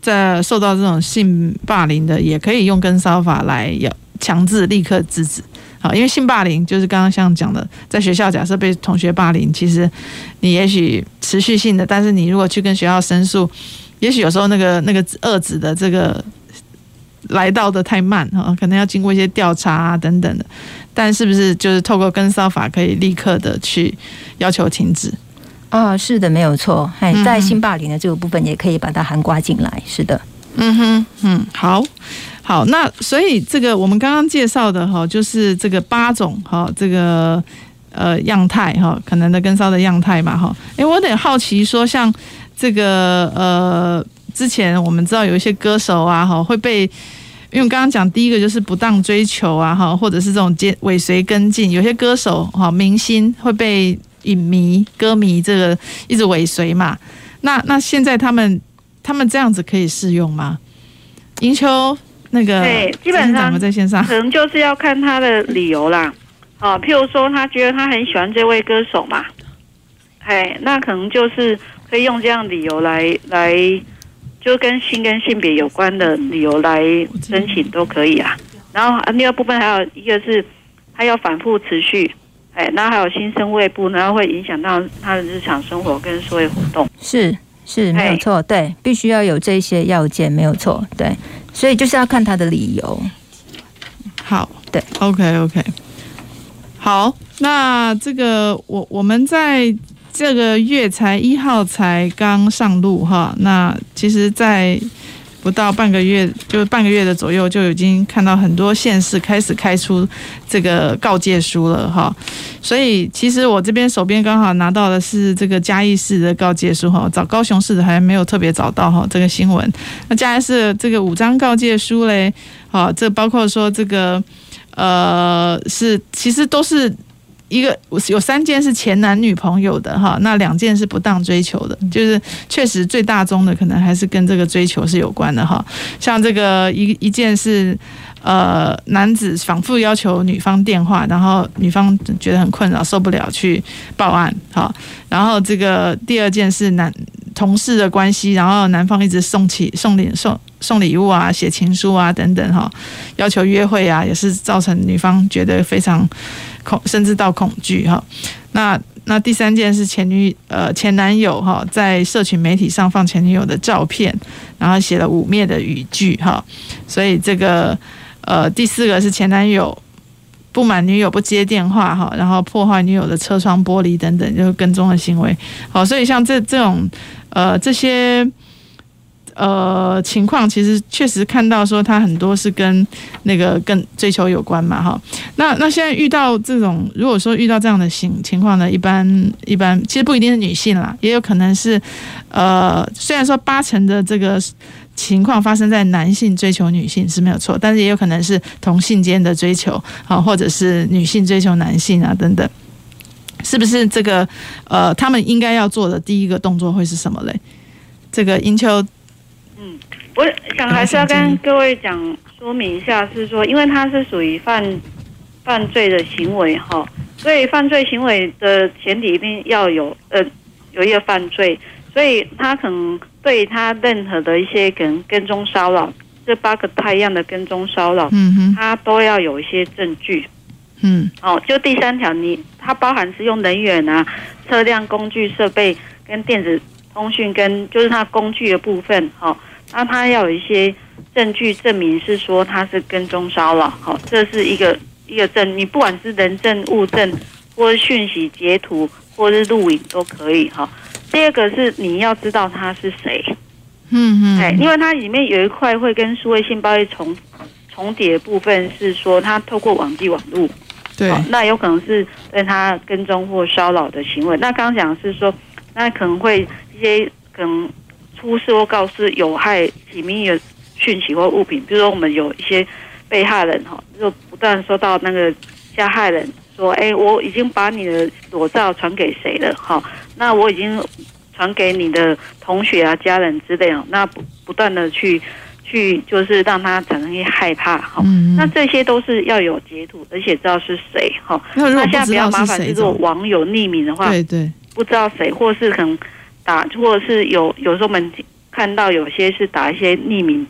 在受到这种性霸凌的，也可以用跟骚法来要强制立刻制止。好，因为性霸凌就是刚刚像讲的，在学校假设被同学霸凌，其实你也许持续性的，但是你如果去跟学校申诉，也许有时候那个那个遏止的这个来到的太慢哈，可能要经过一些调查啊等等的。但是不是就是透过跟骚法可以立刻的去要求停止？哦，是的，没有错。哎，在性霸凌的这个部分，也可以把它涵盖进来。是的，嗯哼，嗯，好，好。那所以这个我们刚刚介绍的哈，就是这个八种哈，这个呃样态哈，可能的跟骚的样态嘛哈。哎，我有点好奇说，像这个呃，之前我们知道有一些歌手啊哈，会被，因为刚刚讲第一个就是不当追求啊哈，或者是这种接尾随跟进，有些歌手哈明星会被。影迷、歌迷，这个一直尾随嘛？那那现在他们他们这样子可以适用吗？银秋，那个对，基本上在线上，可能就是要看他的理由啦。哦，譬如说他觉得他很喜欢这位歌手嘛，哎，那可能就是可以用这样理由来来，就跟性跟性别有关的理由来申请都可以啊。然后第二部分还有一个是，他要反复持续。哎，那还有新生胃部，然后会影响到他的日常生活跟社会活动。是是，没有错，对，必须要有这些要件，没有错，对，所以就是要看他的理由。好，对，OK OK，好，那这个我我们在这个月才一号才刚上路哈，那其实，在。不到半个月，就半个月的左右，就已经看到很多县市开始开出这个告诫书了哈。所以其实我这边手边刚好拿到的是这个嘉义市的告诫书哈，找高雄市的还没有特别找到哈这个新闻。那嘉义市这个五张告诫书嘞，好，这包括说这个呃是其实都是。一个有三件是前男女朋友的哈，那两件是不当追求的，就是确实最大宗的可能还是跟这个追求是有关的哈。像这个一一件是呃男子反复要求女方电话，然后女方觉得很困扰受不了去报案哈。然后这个第二件是男同事的关系，然后男方一直送起送礼送送礼物啊，写情书啊等等哈，要求约会啊，也是造成女方觉得非常。恐甚至到恐惧哈，那那第三件是前女呃前男友哈，在社群媒体上放前女友的照片，然后写了污蔑的语句哈，所以这个呃第四个是前男友不满女友不接电话哈，然后破坏女友的车窗玻璃等等，就是跟踪的行为。好，所以像这这种呃这些。呃，情况其实确实看到说他很多是跟那个跟追求有关嘛，哈。那那现在遇到这种，如果说遇到这样的情情况呢，一般一般其实不一定是女性啦，也有可能是呃，虽然说八成的这个情况发生在男性追求女性是没有错，但是也有可能是同性间的追求啊，或者是女性追求男性啊等等，是不是这个呃，他们应该要做的第一个动作会是什么嘞？这个英秋，我想还是要跟各位讲说明一下，是说，因为他是属于犯犯罪的行为哈，所以犯罪行为的前提一定要有呃有一个犯罪，所以他可能对他任何的一些可能跟踪骚扰，这八个太样的跟踪骚扰，嗯哼，他都要有一些证据，嗯，哦，就第三条，你它包含是用人员啊、车辆、工具、设备跟电子。通讯跟就是他工具的部分，好，那他要有一些证据证明是说他是跟踪骚扰，好，这是一个一个证，你不管是人证、物证，或是讯息截图，或是录影都可以，哈。第二个是你要知道他是谁，嗯嗯，哎，因为它里面有一块会跟数位性暴力重重叠的部分，是说他透过网际网络，对，那有可能是对他跟踪或骚扰的行为。那刚刚讲的是说，那可能会。一些可能出示或告示有害己秘密的讯息或物品，比如说我们有一些被害人哈，就不断收到那个加害人说：“哎，我已经把你的裸照传给谁了？哈，那我已经传给你的同学啊、家人之类哦。那不不断的去去，就是让他产生一些害怕哈。那这些都是要有截图，而且知道是谁哈。那现在比较麻烦，就是网友匿名的话，对对，不知道谁，或是可能。打，或者是有有时候我们看到有些是打一些匿名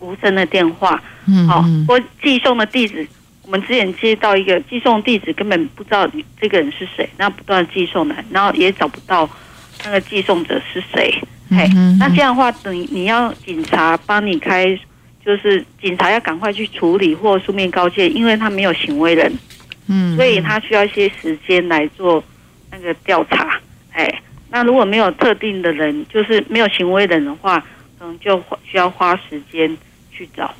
无声的电话，嗯，好，或寄送的地址，我们之前接到一个寄送地址，根本不知道这个人是谁，那不断寄送的，然后也找不到那个寄送者是谁，嘿，那这样的话，等你要警察帮你开，就是警察要赶快去处理或书面告诫，因为他没有行为人，嗯，所以他需要一些时间来做那个调查，哎。那如果没有特定的人，就是没有行为人的话，可能就需要花时间去找。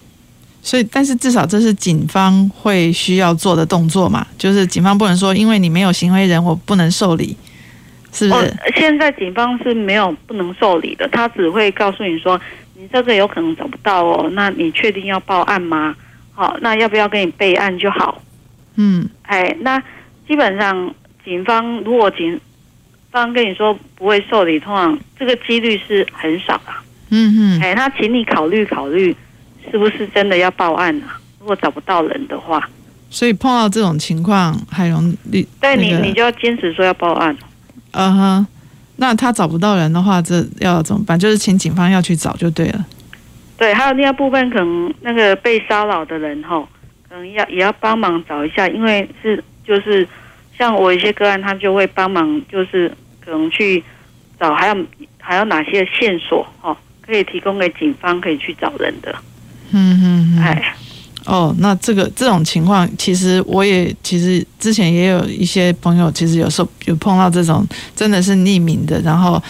所以，但是至少这是警方会需要做的动作嘛？就是警方不能说，因为你没有行为人，我不能受理，是不是？哦，现在警方是没有不能受理的，他只会告诉你说，你这个有可能找不到哦，那你确定要报案吗？好，那要不要给你备案就好？嗯，哎，那基本上警方如果警刚跟你说不会受理，通常这个几率是很少的。嗯嗯，哎，那请你考虑考虑，是不是真的要报案啊？如果找不到人的话，所以碰到这种情况，海容，你对你，你就要坚持说要报案。嗯哼，那他找不到人的话，这要怎么办？就是请警方要去找就对了。对，还有另外部分，可能那个被骚扰的人吼，可能要也要帮忙找一下，因为是就是。像我一些个案，他就会帮忙，就是可能去找，还有还有哪些线索哦，可以提供给警方，可以去找人的。嗯嗯嗯。哎，哦，那这个这种情况，其实我也其实之前也有一些朋友，其实有时候有碰到这种真的是匿名的，然后。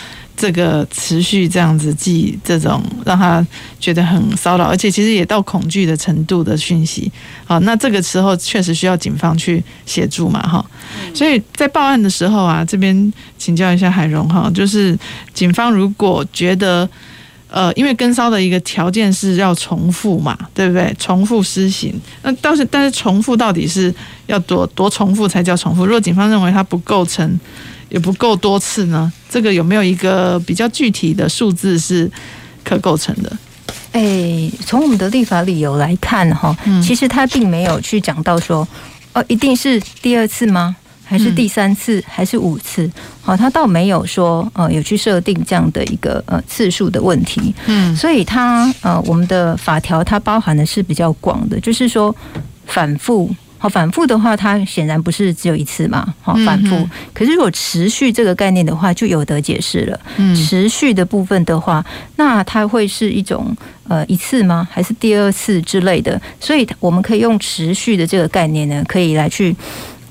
这个持续这样子寄这种让他觉得很骚扰，而且其实也到恐惧的程度的讯息，好，那这个时候确实需要警方去协助嘛，哈，所以在报案的时候啊，这边请教一下海荣哈，就是警方如果觉得呃，因为跟骚的一个条件是要重复嘛，对不对？重复施行，那倒是但是重复到底是要多多重复才叫重复？如果警方认为它不构成。也不够多次呢，这个有没有一个比较具体的数字是可构成的？诶，从我们的立法理由来看，哈，其实他并没有去讲到说，哦，一定是第二次吗？还是第三次？还是五次？好，他倒没有说，呃，有去设定这样的一个呃次数的问题。嗯，所以他呃，我们的法条它包含的是比较广的，就是说反复。好，反复的话，它显然不是只有一次嘛。好，反复。可是如果持续这个概念的话，就有得解释了。嗯，持续的部分的话，那它会是一种呃一次吗？还是第二次之类的？所以我们可以用持续的这个概念呢，可以来去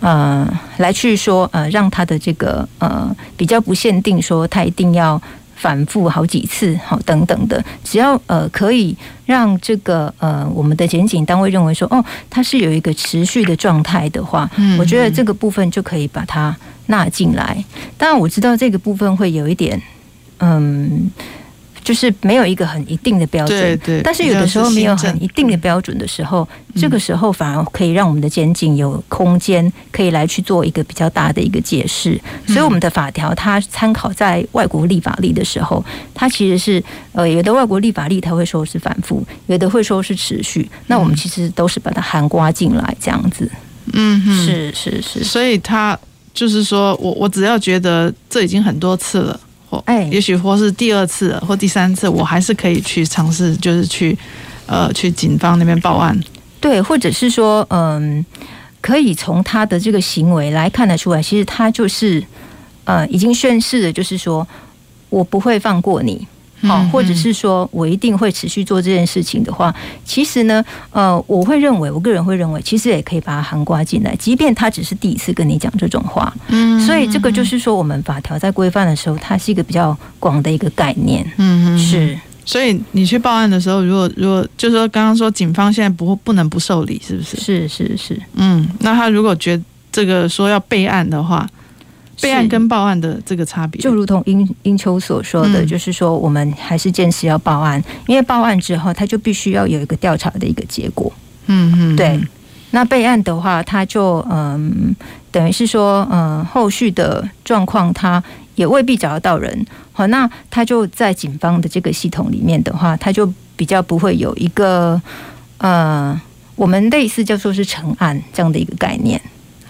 呃来去说呃，让它的这个呃比较不限定说它一定要。反复好几次，好等等的，只要呃可以让这个呃我们的检警单位认为说，哦，它是有一个持续的状态的话，嗯，我觉得这个部分就可以把它纳进来。当然我知道这个部分会有一点，嗯，就是没有一个很一定的标准，对对。但是有的时候没有很一定的标准的时候，这个时候反而可以让我们的检警有空间可以来去做一个比较大的一个解释。所以我们的法条它参考在外国立法例的时候，它其实是呃有的外国立法例它会说是反复，有的会说是持续。那我们其实都是把它含刮进来这样子。嗯哼，是是是。所以他就是说我我只要觉得这已经很多次了。或哎，也许或是第二次或第三次，我还是可以去尝试，就是去呃去警方那边报案。对，或者是说，嗯，可以从他的这个行为来看得出来，其实他就是呃已经宣誓了，就是说我不会放过你。好，或者是说我一定会持续做这件事情的话，其实呢，呃，我会认为，我个人会认为，其实也可以把它涵盖进来，即便他只是第一次跟你讲这种话。嗯，所以这个就是说，我们法条在规范的时候，它是一个比较广的一个概念。嗯，是。所以你去报案的时候，如果如果就是说刚刚说警方现在不不能不受理，是不是？是是是。嗯，那他如果觉得这个说要备案的话。备案跟报案的这个差别，就如同英英秋所说的，就是说我们还是坚持要报案，因为报案之后，他就必须要有一个调查的一个结果。嗯嗯，对。那备案的话，他就嗯，等于是说，嗯，后续的状况他也未必找得到人。好，那他就在警方的这个系统里面的话，他就比较不会有一个呃，我们类似叫做是成案这样的一个概念。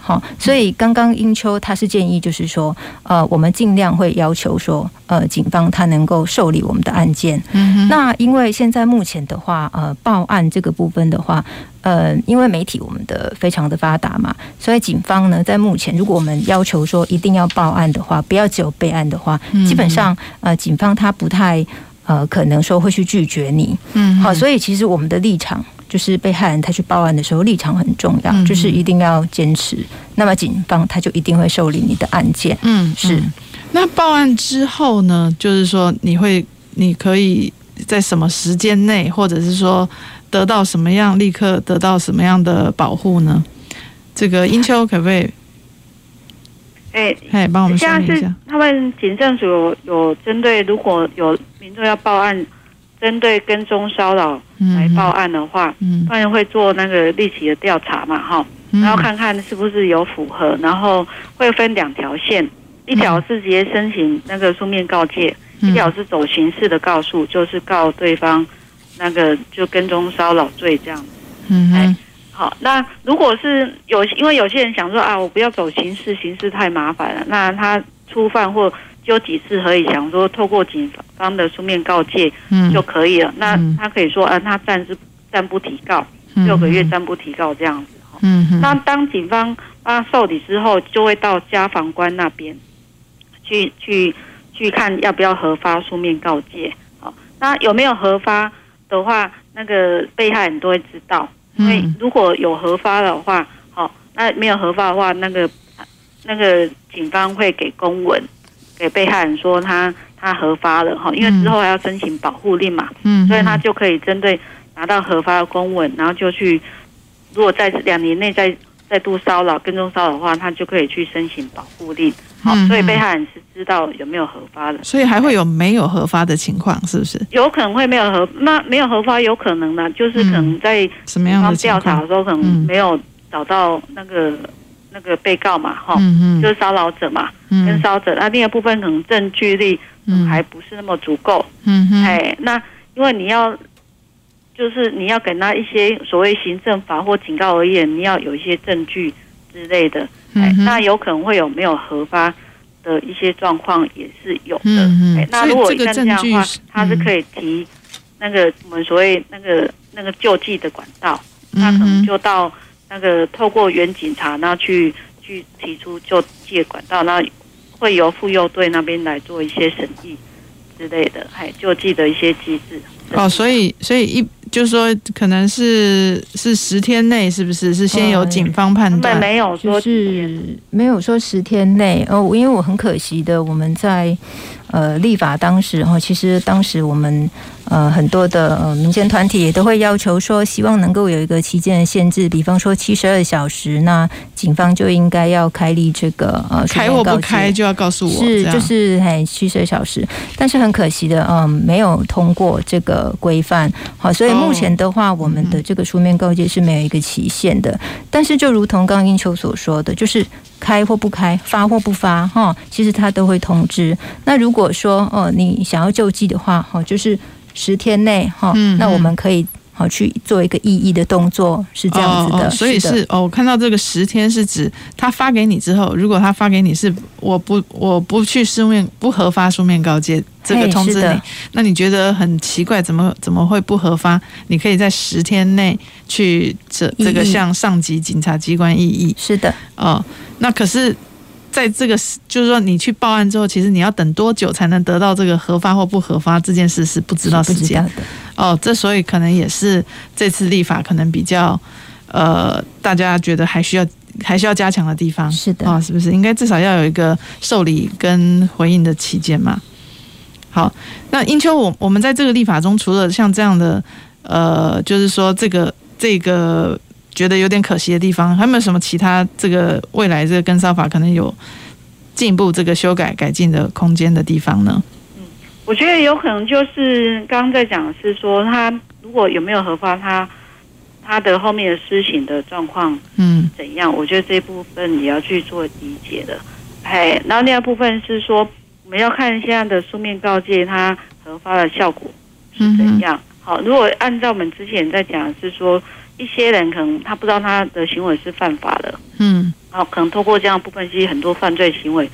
好，所以刚刚英秋他是建议，就是说，呃，我们尽量会要求说，呃，警方他能够受理我们的案件。嗯，那因为现在目前的话，呃，报案这个部分的话，呃，因为媒体我们的非常的发达嘛，所以警方呢，在目前如果我们要求说一定要报案的话，不要只有备案的话，基本上呃，警方他不太呃可能说会去拒绝你。嗯，好，所以其实我们的立场。就是被害人他去报案的时候，立场很重要，就是一定要坚持。那么警方他就一定会受理你的案件。嗯，是。那报案之后呢？就是说你会，你可以在什么时间内，或者是说得到什么样，立刻得到什么样的保护呢？这个英秋可不可以？哎，哎，帮我们说一下。他们警政署有有针对，如果有民众要报案。针对跟踪骚扰来报案的话，嗯，当然会做那个立即的调查嘛，哈，然后看看是不是有符合，然后会分两条线，一条是直接申请那个书面告诫，一条是走刑事的告诉，就是告对方那个就跟踪骚扰罪这样。子。嗯，哎，好，那如果是有，因为有些人想说啊，我不要走刑事，刑事太麻烦了，那他初犯或就几次可以想说，透过警方的书面告诫就可以了。嗯、那他可以说，啊，他暂时暂不提告，六个月暂不提告这样子。嗯，那当警方帮他受理之后，就会到家防官那边去去去看要不要核发书面告诫。好，那有没有核发的话，那个被害人都会知道。因为如果有核发的话，好，那没有核发的话，那个那个警方会给公文。给被害人说他他核发了哈，因为之后还要申请保护令嘛，嗯，所以他就可以针对拿到核发的公文，然后就去，如果在两年内再再度骚扰跟踪骚扰的话，他就可以去申请保护令。好，所以被害人是知道有没有核发的，所以还会有没有核发的情况，是不是？有可能会没有核，那没有核发有可能呢，就是可能在什么样的调查的时候可能没有找到那个。那个被告嘛，哈、嗯，就是骚扰者嘛，嗯、跟骚者，那另一部分可能证据力还不是那么足够，嗯嗯，哎，那因为你要，就是你要给他一些所谓行政法或警告而言，你要有一些证据之类的，哎、嗯，那有可能会有没有核发的一些状况也是有的，嗯嗯，那如果像这样的话，他是可以提那个我们所谓那个那个救济的管道，那可能就到。那个透过原警察，那去去提出就借管道，那会由妇幼队那边来做一些审议之类的，还救济的一些机制。哦，所以所以一就是说，可能是是十天内，是不是是先由警方判断？没有说是没有说十天内哦，因为我很可惜的，我们在呃立法当时哈，其实当时我们呃很多的呃民间团体也都会要求说，希望能够有一个期间的限制，比方说七十二小时，那警方就应该要开立这个呃开或不开就要告诉我，是就是嘿七十二小时，但是很可惜的，嗯、呃，没有通过这个规范，好，所以目前的话，我们的这个书面告诫是没有一个期限的，但是就如同刚刚英秋所说的，就是。开或不开，发或不发，哈，其实他都会通知。那如果说哦，你想要救济的话，哈，就是十天内，哈，那我们可以好去做一个异议的动作，是这样子的。哦哦、所以是哦，我看到这个十天是指他发给你之后，如果他发给你是我不我不去书面不合发书面告诫。这个通知你，那你觉得很奇怪，怎么怎么会不合发？你可以在十天内去这这个向上级警察机关异议。是的，哦，那可是在这个就是说你去报案之后，其实你要等多久才能得到这个核发或不核发这件事是不知道时间的。哦，这所以可能也是这次立法可能比较呃，大家觉得还需要还需要加强的地方。是的，啊，是不是应该至少要有一个受理跟回应的期间嘛？好，那英秋，我我们在这个立法中，除了像这样的，呃，就是说这个这个觉得有点可惜的地方，还有没有什么其他这个未来这个跟烧法可能有进一步这个修改改进的空间的地方呢？嗯，我觉得有可能就是刚刚在讲的是说，他如果有没有核发，他他的后面的施行的状况，嗯，怎样？我觉得这一部分也要去做理解的。哎，然后另外一部分是说。我们要看现在的书面告诫，它核发的效果是怎样。嗯、好，如果按照我们之前在讲，是说一些人可能他不知道他的行为是犯法的，嗯，然后可能透过这样的部分，其实很多犯罪行为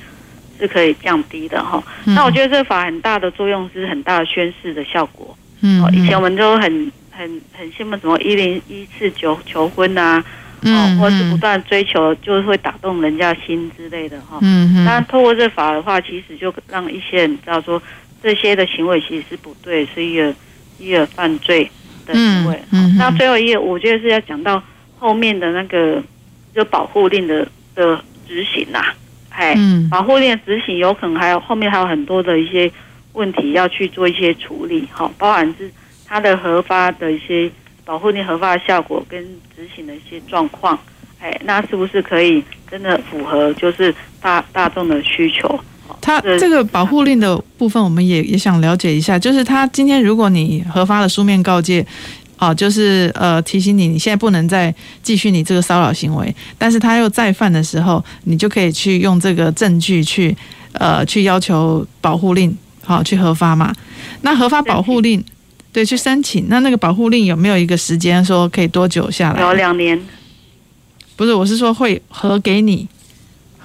是可以降低的哈、嗯。那我觉得这个法很大的作用是很大的宣示的效果。嗯，以前我们都很很很羡慕什么一零一次求求婚啊。哦，或者是不断追求，就是会打动人家心之类的哈。嗯嗯。那透过这法的话，其实就让一些人知道说，这些的行为其实是不对，是一个一个犯罪的行为。嗯。那最后一页，我觉得是要讲到后面的那个就保护令的的执行呐。哎。嗯。保护令的执行有可能还有后面还有很多的一些问题要去做一些处理哈，包含是它的核发的一些。保护令核发的效果跟执行的一些状况，哎，那是不是可以真的符合就是大大众的需求？他这个保护令的部分，我们也也想了解一下，就是他今天如果你核发了书面告诫，哦，就是呃提醒你你现在不能再继续你这个骚扰行为，但是他又再犯的时候，你就可以去用这个证据去呃去要求保护令，好去核发嘛。那核发保护令。对，去申请。那那个保护令有没有一个时间说可以多久下来？有两年。不是，我是说会核给你，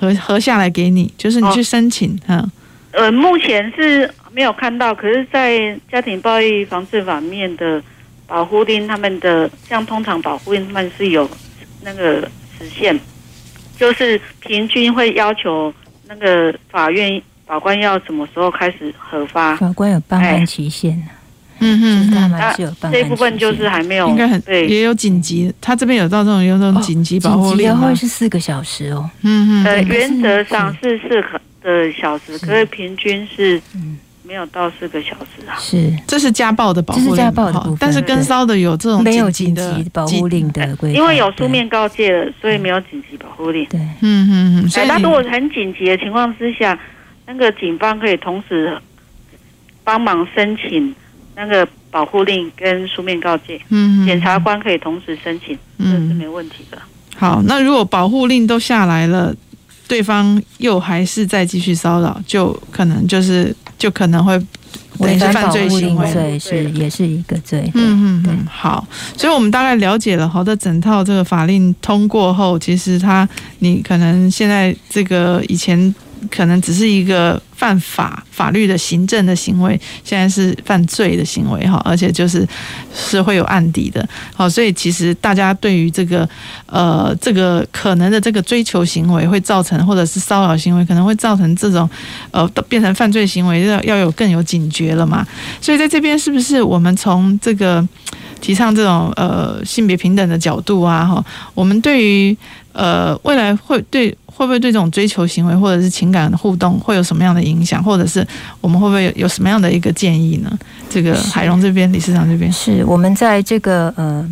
核核下来给你，就是你去申请。嗯、哦。呃，目前是没有看到，可是，在家庭暴力防治法面的保护令，他们的像通常保护令，他们是有那个时限，就是平均会要求那个法院法官要什么时候开始核发？法官有办案期限。哎嗯哼，那这一部分就是还没有，应该很对，也有紧急。他这边有到这种有这种紧急保护令吗？会是四个小时哦。嗯嗯，呃，原则上是四个小时，可是平均是没有到四个小时啊。是，这是家暴的保护令，家暴的。但是跟骚的有这种没有紧急保护令的规定，因为有书面告诫了，所以没有紧急保护令。对，嗯嗯嗯。所以，那如果很紧急的情况之下，那个警方可以同时帮忙申请。那个保护令跟书面告诫，嗯，检察官可以同时申请，嗯，这是没问题的。好，那如果保护令都下来了，对方又还是在继续骚扰，就可能就是就可能会违反犯罪行为，对，是也是一个罪。嗯嗯嗯，好，所以我们大概了解了好的整套这个法令通过后，其实他你可能现在这个以前。可能只是一个犯法法律的行政的行为，现在是犯罪的行为哈，而且就是是会有案底的，好，所以其实大家对于这个呃这个可能的这个追求行为会造成，或者是骚扰行为可能会造成这种呃变成犯罪行为，要要有更有警觉了嘛。所以在这边是不是我们从这个提倡这种呃性别平等的角度啊，哈，我们对于呃未来会对会不会对这种追求行为或者是情感互动会有什么样的影响，或者是我们会不会有有什么样的一个建议呢？这个海龙这边，理事长这边，是我们在这个呃。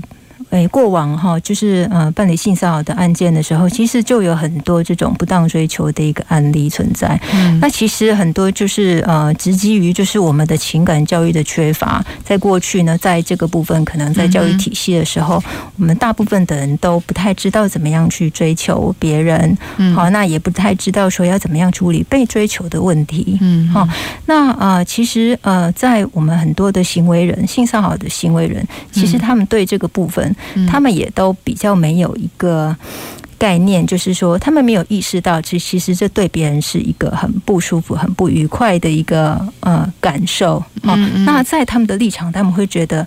诶，过往哈，就是呃，办理性骚扰的案件的时候，其实就有很多这种不当追求的一个案例存在。嗯，那其实很多就是呃，直基于就是我们的情感教育的缺乏。在过去呢，在这个部分，可能在教育体系的时候，我们大部分的人都不太知道怎么样去追求别人。嗯，好，那也不太知道说要怎么样处理被追求的问题。嗯，好，那呃，其实呃，在我们很多的行为人，性骚扰的行为人，其实他们对这个部分。他们也都比较没有一个概念，就是说，他们没有意识到，其其实这对别人是一个很不舒服、很不愉快的一个呃感受。哦，那在他们的立场，他们会觉得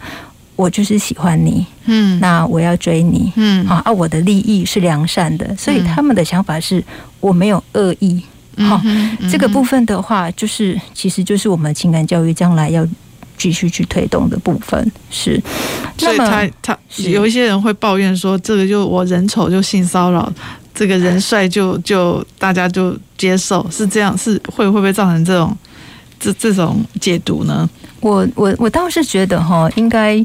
我就是喜欢你，嗯，那我要追你，嗯，啊，我的利益是良善的，所以他们的想法是我没有恶意。好，这个部分的话，就是其实就是我们情感教育将来要。继续去推动的部分是，所以他他有一些人会抱怨说，这个就我人丑就性骚扰，这个人帅就就大家就接受，是这样，是会会不会造成这种这这种解读呢？我我我倒是觉得哈，应该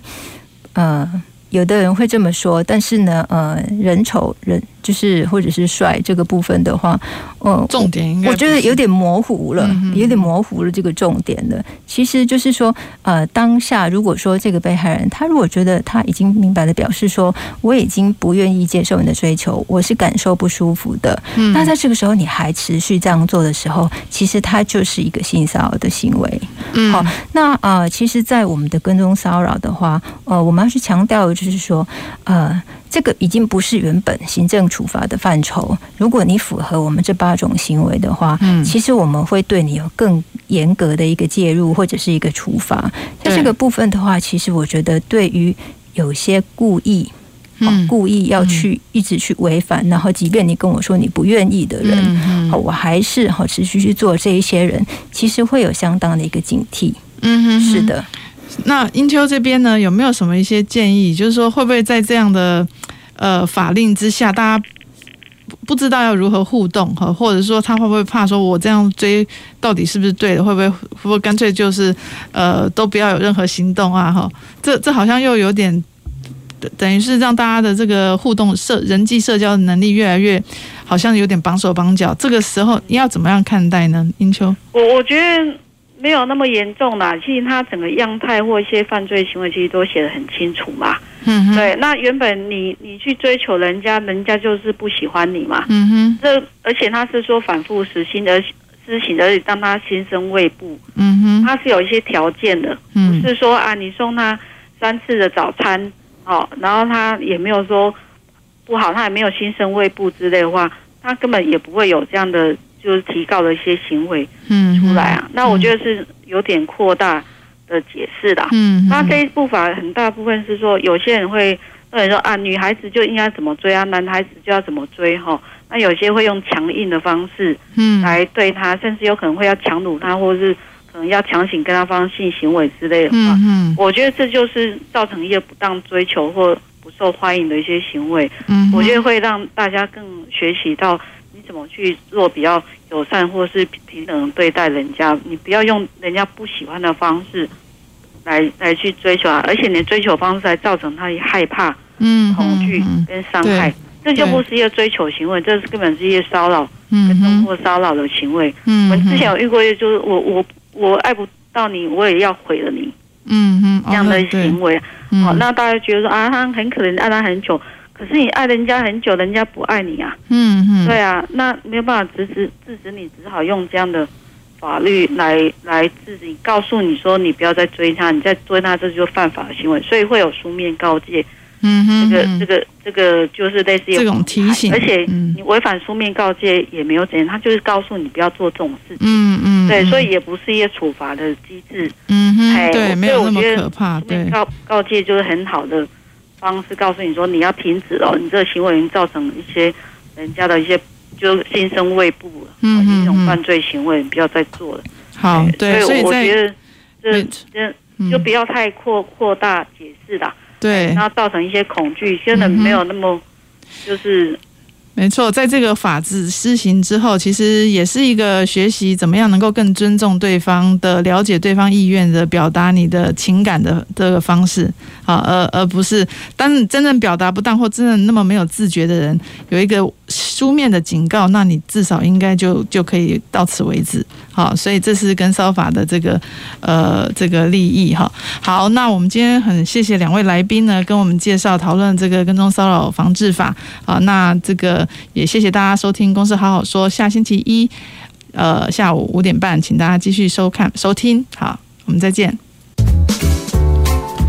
呃，有的人会这么说，但是呢，呃，人丑人。就是或者是帅这个部分的话，呃，重点应该我觉得有点模糊了，嗯、有点模糊了这个重点的。其实就是说，呃，当下如果说这个被害人他如果觉得他已经明白的表示说，我已经不愿意接受你的追求，我是感受不舒服的。嗯，那在这个时候你还持续这样做的时候，其实他就是一个性骚扰的行为。嗯，好，那呃，其实，在我们的跟踪骚扰的话，呃，我们要去强调的就是说，呃。这个已经不是原本行政处罚的范畴。如果你符合我们这八种行为的话，嗯，其实我们会对你有更严格的一个介入或者是一个处罚。在这个部分的话，其实我觉得对于有些故意，嗯，故意要去一直去违反，然后即便你跟我说你不愿意的人，嗯，我还是好持续去做这一些人，其实会有相当的一个警惕。嗯哼，是的。那英秋这边呢，有没有什么一些建议？就是说，会不会在这样的呃法令之下，大家不知道要如何互动哈，或者说他会不会怕说，我这样追到底是不是对的？会不会会不会干脆就是呃都不要有任何行动啊？哈，这这好像又有点等于是让大家的这个互动社人际社交的能力越来越好像有点绑手绑脚。这个时候你要怎么样看待呢？英秋，我我觉得。没有那么严重啦，其实他整个样态或一些犯罪行为，其实都写得很清楚嘛。嗯哼，对。那原本你你去追求人家，人家就是不喜欢你嘛。嗯哼。这而且他是说反复实行的施行，而且让他心生畏怖。嗯哼。他是有一些条件的，不是说啊，你送他三次的早餐，哦，然后他也没有说不好，他也没有心生畏怖之类的话，他根本也不会有这样的。就是提告了一些行为，嗯，出来啊，嗯、那我觉得是有点扩大的解释的，嗯，那这一部法很大部分是说，有些人会认为说啊，女孩子就应该怎么追啊，男孩子就要怎么追哈，那有些会用强硬的方式，嗯，来对他，甚至有可能会要强掳他，或者是可能要强行跟他发生性行为之类的话，嗯，我觉得这就是造成一些不当追求或不受欢迎的一些行为，嗯，我觉得会让大家更学习到。你怎么去做比较友善或是平等对待人家？你不要用人家不喜欢的方式来来去追求啊！而且你的追求方式还造成他害怕、嗯、恐惧跟伤害，这就不是一个追求行为，这是根本是一个骚扰、跟通过骚扰的行为。嗯，我们之前有遇过，就是我我我爱不到你，我也要毁了你。嗯嗯，这样的行为，好，那大家觉得说啊，他很可能爱他很久。可是你爱人家很久，人家不爱你啊。嗯嗯，对啊，那没有办法制止制止你，只好用这样的法律来来制止你，告诉你说你不要再追他，你再追他这就是犯法的行为，所以会有书面告诫。嗯哼，这个这个这个就是类似于这种提醒，而且你违反书面告诫也没有怎样，他就是告诉你不要做这种事情。嗯嗯，对，所以也不是一个处罚的机制。嗯哼，对，没有那么可怕。对，告告诫就是很好的。方式告诉你说，你要停止哦，你这个行为已经造成一些人家的一些就心生畏怖了，嗯嗯，这种犯罪行为你不要再做了。好，对，所以我觉得这这就不要太扩扩大解释啦。对，然后造成一些恐惧，真的没有那么就是。没错，在这个法制施行之后，其实也是一个学习怎么样能够更尊重对方的、了解对方意愿的、表达你的情感的这个方式啊，而而不是当你真正表达不当或真的那么没有自觉的人，有一个书面的警告，那你至少应该就就可以到此为止。好，所以这是跟骚法的这个呃这个利益哈。好，那我们今天很谢谢两位来宾呢，跟我们介绍讨论这个跟踪骚扰防治法好。那这个也谢谢大家收听《公司好好说》，下星期一呃下午五点半，请大家继续收看收听。好，我们再见。